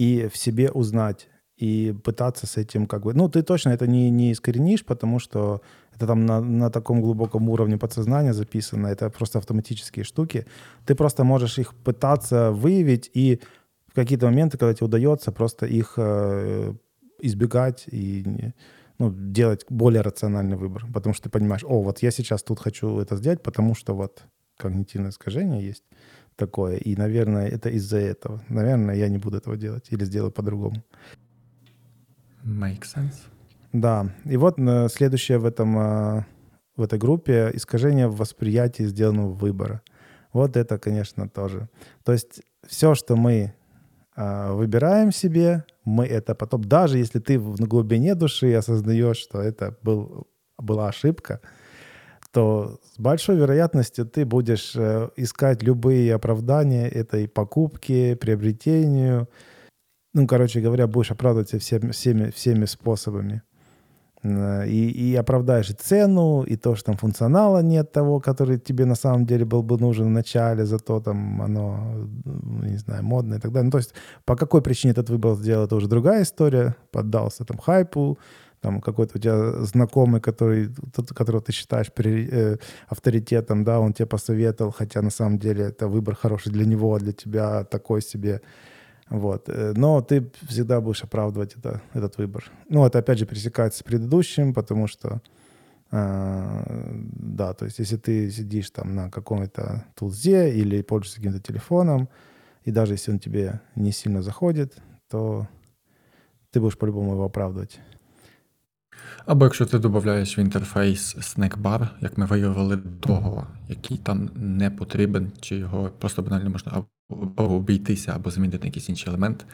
и в себе узнать, и пытаться с этим как бы... Ну, ты точно это не, не искоренишь, потому что это там на, на таком глубоком уровне подсознания записано, это просто автоматические штуки. Ты просто можешь их пытаться выявить и в какие-то моменты, когда тебе удается, просто их э, избегать и ну, делать более рациональный выбор. Потому что ты понимаешь, о, вот я сейчас тут хочу это сделать, потому что вот когнитивное искажение есть такое. И, наверное, это из-за этого. Наверное, я не буду этого делать или сделаю по-другому. Make sense. Да. И вот э, следующее в, этом, э, в этой группе искажение в восприятии сделанного выбора. Вот это, конечно, тоже. То есть все, что мы выбираем себе, мы это потом, даже если ты в глубине души осознаешь, что это был, была ошибка, то с большой вероятностью ты будешь э, искать любые оправдания этой покупки, приобретению. Ну, короче говоря, будешь оправдывать всеми, всеми, всеми способами. Э, и, и оправдаешь и цену, и то, что там функционала нет того, который тебе на самом деле был бы нужен в начале, зато там оно, не знаю, модное и так далее. Ну, то есть по какой причине этот выбор сделал, это уже другая история. Поддался там хайпу, там какой-то у тебя знакомый, который, тот, которого ты считаешь при, э, авторитетом, да, он тебе посоветовал, хотя на самом деле это выбор хороший для него, а для тебя такой себе. Вот. Э, но ты всегда будешь оправдывать это, этот выбор. Ну, это опять же пересекается с предыдущим, потому что э, да, то есть если ты сидишь там на каком-то тулзе или пользуешься каким-то телефоном, и даже если он тебе не сильно заходит, то ты будешь по-любому его оправдывать. Або якщо ти додаєш в інтерфейс снекбар, як ми виявили того, який там не потрібен, чи його просто банально можна або обійтися, або змінити якийсь інший елемент,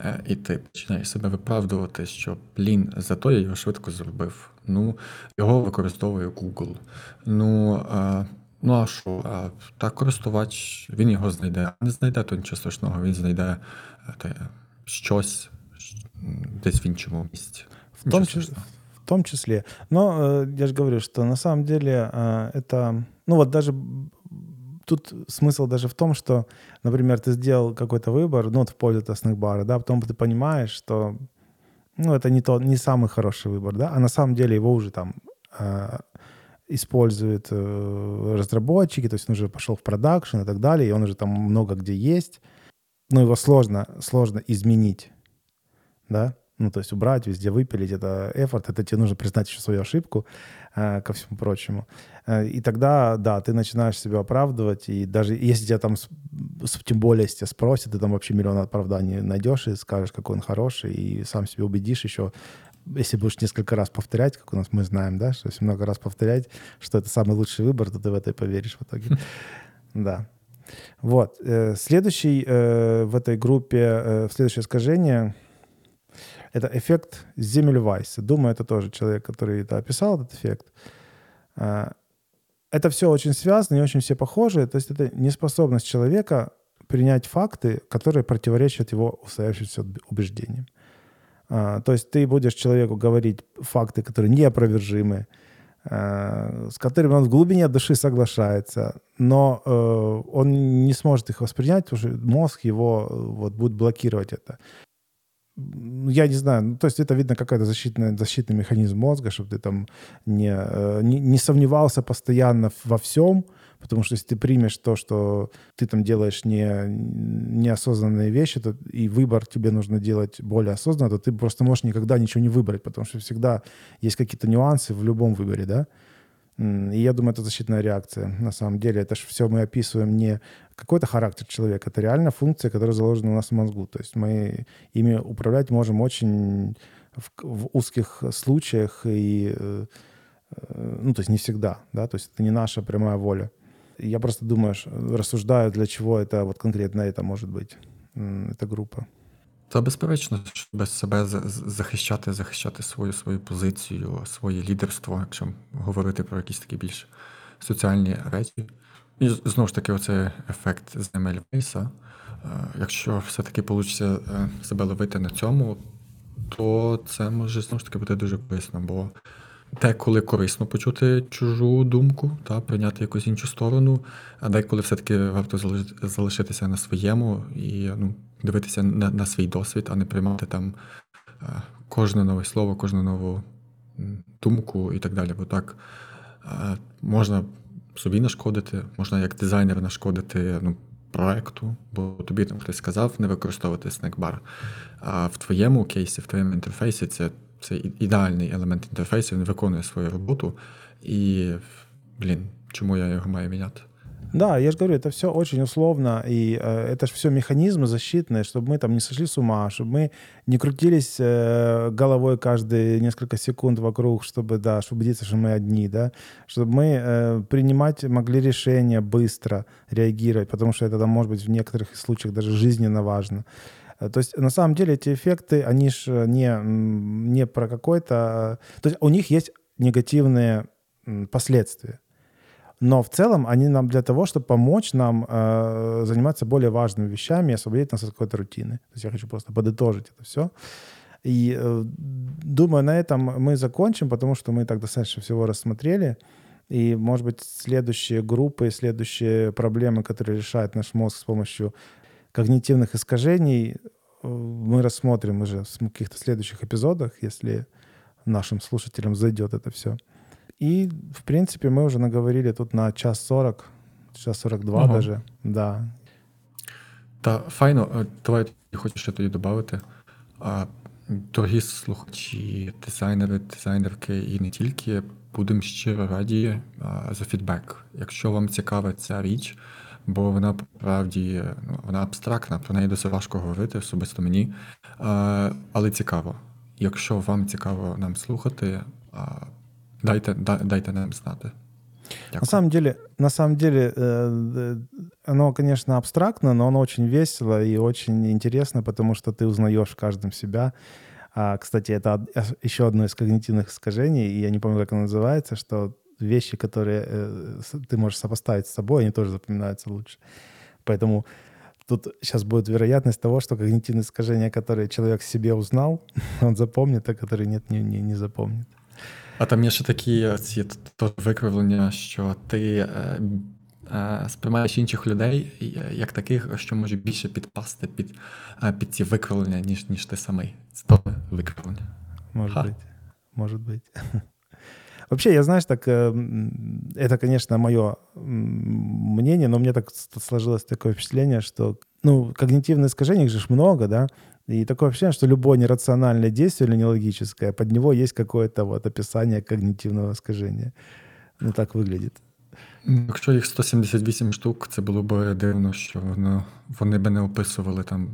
е, і ти починаєш себе виправдувати, що блін, зато я його швидко зробив. Ну, його використовує Google. Ну, а, ну а що? А, Та користувач він його знайде. А не знайде, то нічого страшного, він знайде е, те, щось десь в іншому місці. В том, числе, в том числе. Но э, я же говорю, что на самом деле э, это... Ну вот даже тут смысл даже в том, что, например, ты сделал какой-то выбор, ну вот в пользу тостных бара, да, потом ты понимаешь, что ну, это не, то, не самый хороший выбор, да, а на самом деле его уже там э, используют э, разработчики, то есть он уже пошел в продакшн и так далее, и он уже там много где есть, но его сложно, сложно изменить, да, ну, то есть убрать, везде выпилить, это эфорт, это тебе нужно признать еще свою ошибку, э, ко всему прочему. Э, и тогда, да, ты начинаешь себя оправдывать, и даже если тебя там, тем более, если тебя спросят, ты там вообще миллион оправданий найдешь и скажешь, какой он хороший, и сам себе убедишь еще, если будешь несколько раз повторять, как у нас мы знаем, да, что если много раз повторять, что это самый лучший выбор, то ты в это и поверишь в итоге. Да. Вот. Э, следующий в этой группе, следующее искажение — это эффект Земельвайса. Думаю, это тоже человек, который это описал, этот эффект. А, это все очень связано и очень все похожи. То есть это неспособность человека принять факты, которые противоречат его устоявшимся убеждениям. А, то есть ты будешь человеку говорить факты, которые неопровержимы, а, с которыми он в глубине души соглашается, но э, он не сможет их воспринять, потому что мозг его э, вот, будет блокировать это я не знаю, ну, то есть это видно какой-то защитный, защитный механизм мозга, чтобы ты там не, э, не, не сомневался постоянно во всем, потому что если ты примешь то, что ты там делаешь не, неосознанные вещи, то и выбор тебе нужно делать более осознанно, то ты просто можешь никогда ничего не выбрать, потому что всегда есть какие-то нюансы в любом выборе, да. И я думаю, это защитная реакция. На самом деле, это же все мы описываем не какой-то характер человека, это реально функция, которая заложена у нас в мозгу. То есть мы ими управлять можем очень в, в узких случаях и, э, ну, то есть не всегда, да, то есть это не наша прямая воля. Я просто думаю, рассуждаю, для чего это вот конкретно это может быть, эта группа. Та безперечно, щоб себе захищати, захищати свою свою позицію, своє лідерство, якщо говорити про якісь такі більш соціальні речі. І знову ж таки, оцей ефект земель Вейса. Е, якщо все-таки вийде себе ловити на цьому, то це може знову ж таки бути дуже корисно, бо деколи корисно почути чужу думку, та, прийняти якусь іншу сторону, а деколи все-таки варто залишитися на своєму і ну, дивитися на на свій досвід, а не приймати там е, кожне нове слово, кожну нову думку і так далі. Бо так е, можна собі нашкодити, можна як дизайнер нашкодити ну, проекту, бо тобі там хтось сказав не використовувати снекбар. А в твоєму кейсі, в твоєму інтерфейсі це це ідеальний елемент інтерфейсу, він виконує свою роботу. І, блін, чому я його маю міняти? Да, я же говорю, это все очень условно, и э, это же все механизмы защитные, чтобы мы там не сошли с ума, чтобы мы не крутились э, головой каждые несколько секунд вокруг, чтобы, да, чтобы убедиться, что мы одни, да, чтобы мы э, принимать могли решения быстро, реагировать, потому что это, там, может быть, в некоторых случаях даже жизненно важно. Э, то есть на самом деле эти эффекты, они же не, не про какой-то... То есть у них есть негативные последствия. Но в целом они нам для того, чтобы помочь нам э, заниматься более важными вещами и освободить нас от какой-то рутины. То есть я хочу просто подытожить это все. И э, думаю, на этом мы закончим, потому что мы так достаточно всего рассмотрели. И, может быть, следующие группы, следующие проблемы, которые решает наш мозг с помощью когнитивных искажений, э, мы рассмотрим уже в каких-то следующих эпизодах, если нашим слушателям зайдет это все. И, в принципе, мы уже наговорили тут на час сорок, час сорок два даже, да. Та файно, давай хочу ще тоді додати. Дорогі слухачі, дизайнери, дизайнерки і не тільки, будемо щиро раді за фідбек. Якщо вам цікава ця річ, бо вона правді ну, вона абстрактна, про неї досить важко говорити, особисто мені. Але цікаво. Якщо вам цікаво нам слухати, дайте, дайте нам знати. Дякую. На самом деле, на самом деле, э, оно, конечно, абстрактно, но оно очень весело и очень интересно, потому что ты узнаешь в каждом себя. А, кстати, это еще одно из когнитивных искажений, и я не помню, как оно называется, что вещи, которые э, ты можешь сопоставить с собой, они тоже запоминаются лучше. Поэтому тут сейчас будет вероятность того, что когнитивные искажения, которые человек себе узнал, [LAUGHS] он запомнит, а которые нет, не, не, не запомнит. А там є ще такі ці викривлення, що ти е, е, сприймаєш інших людей як таких, що можуть більше підпасти під е, під ці викривлення, ніж ніж ти самий. Це то викривлення. Может Ха. быть. Может быть. [LAUGHS] Вообще, я, знаешь, так, это, конечно, мое мнение, но меня так сложилось такое впечатление, что, ну, когнитивные искажения, их же много, да, и такое ощущение, что любое нерациональное действие или нелогическое, под него есть какое-то вот описание когнитивного искажения. Ну, так выглядит. Якщо їх 178 штук, це було б дивно, що воно, вони б не описували там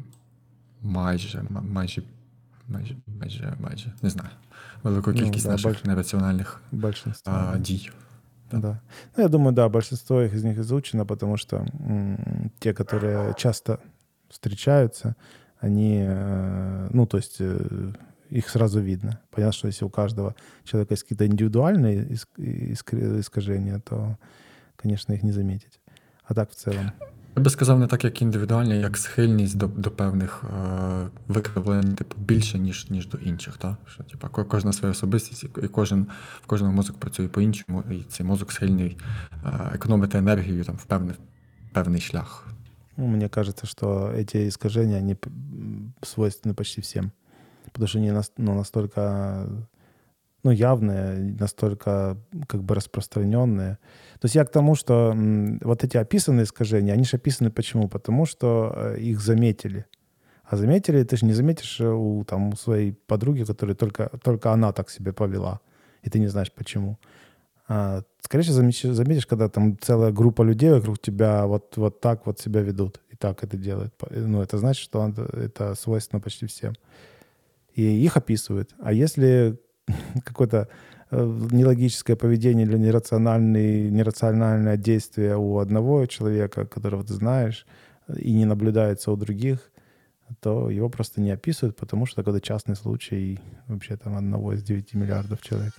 майже, майже, майже, майже, майже, не знаю, велику ну кількість ну, да, наших больш... нераціональних а, дій. Да. да. Ну, я думаю, да, большинство из них изучено, потому что м- те, которые часто встречаются, они, э, ну, то есть э, их сразу видно. Понятно, что если у каждого человека есть какие-то индивидуальные искажения, то, конечно, их не заметить. А так в целом. Я би сказав, не так, як індивідуальні, як схильність до до певних е, викривлень, типу, більше, ніж ніж до інших. Та? Що, типу, Кожна своя особистість, і кожен, в кожному мозок працює по-іншому, і цей мозок схильний е, економити енергію там, в певний, певний шлях. Ну, мне кажется, что эти искажения, они свойственны почти всем. Потому что они ну, настолько ну, явные, настолько как бы распространенные. То есть я к тому, что вот эти описанные искажения, они же описаны почему? Потому что э, их заметили. А заметили, ты же не заметишь э, у, там, у своей подруги, которая только, только она так себя повела, и ты не знаешь почему. А, скорее всего, заметишь, заметишь, когда там целая группа людей вокруг тебя вот, вот так вот себя ведут и так это делают. Ну, это значит, что это свойственно почти всем. И их описывают. А если [LAUGHS] какое-то э, нелогическое поведение или нерациональное, нерациональное действие у одного человека, которого ты знаешь, и не наблюдается у других, то его просто не описывают, потому что это частный случай вообще там одного из 9 миллиардов человек.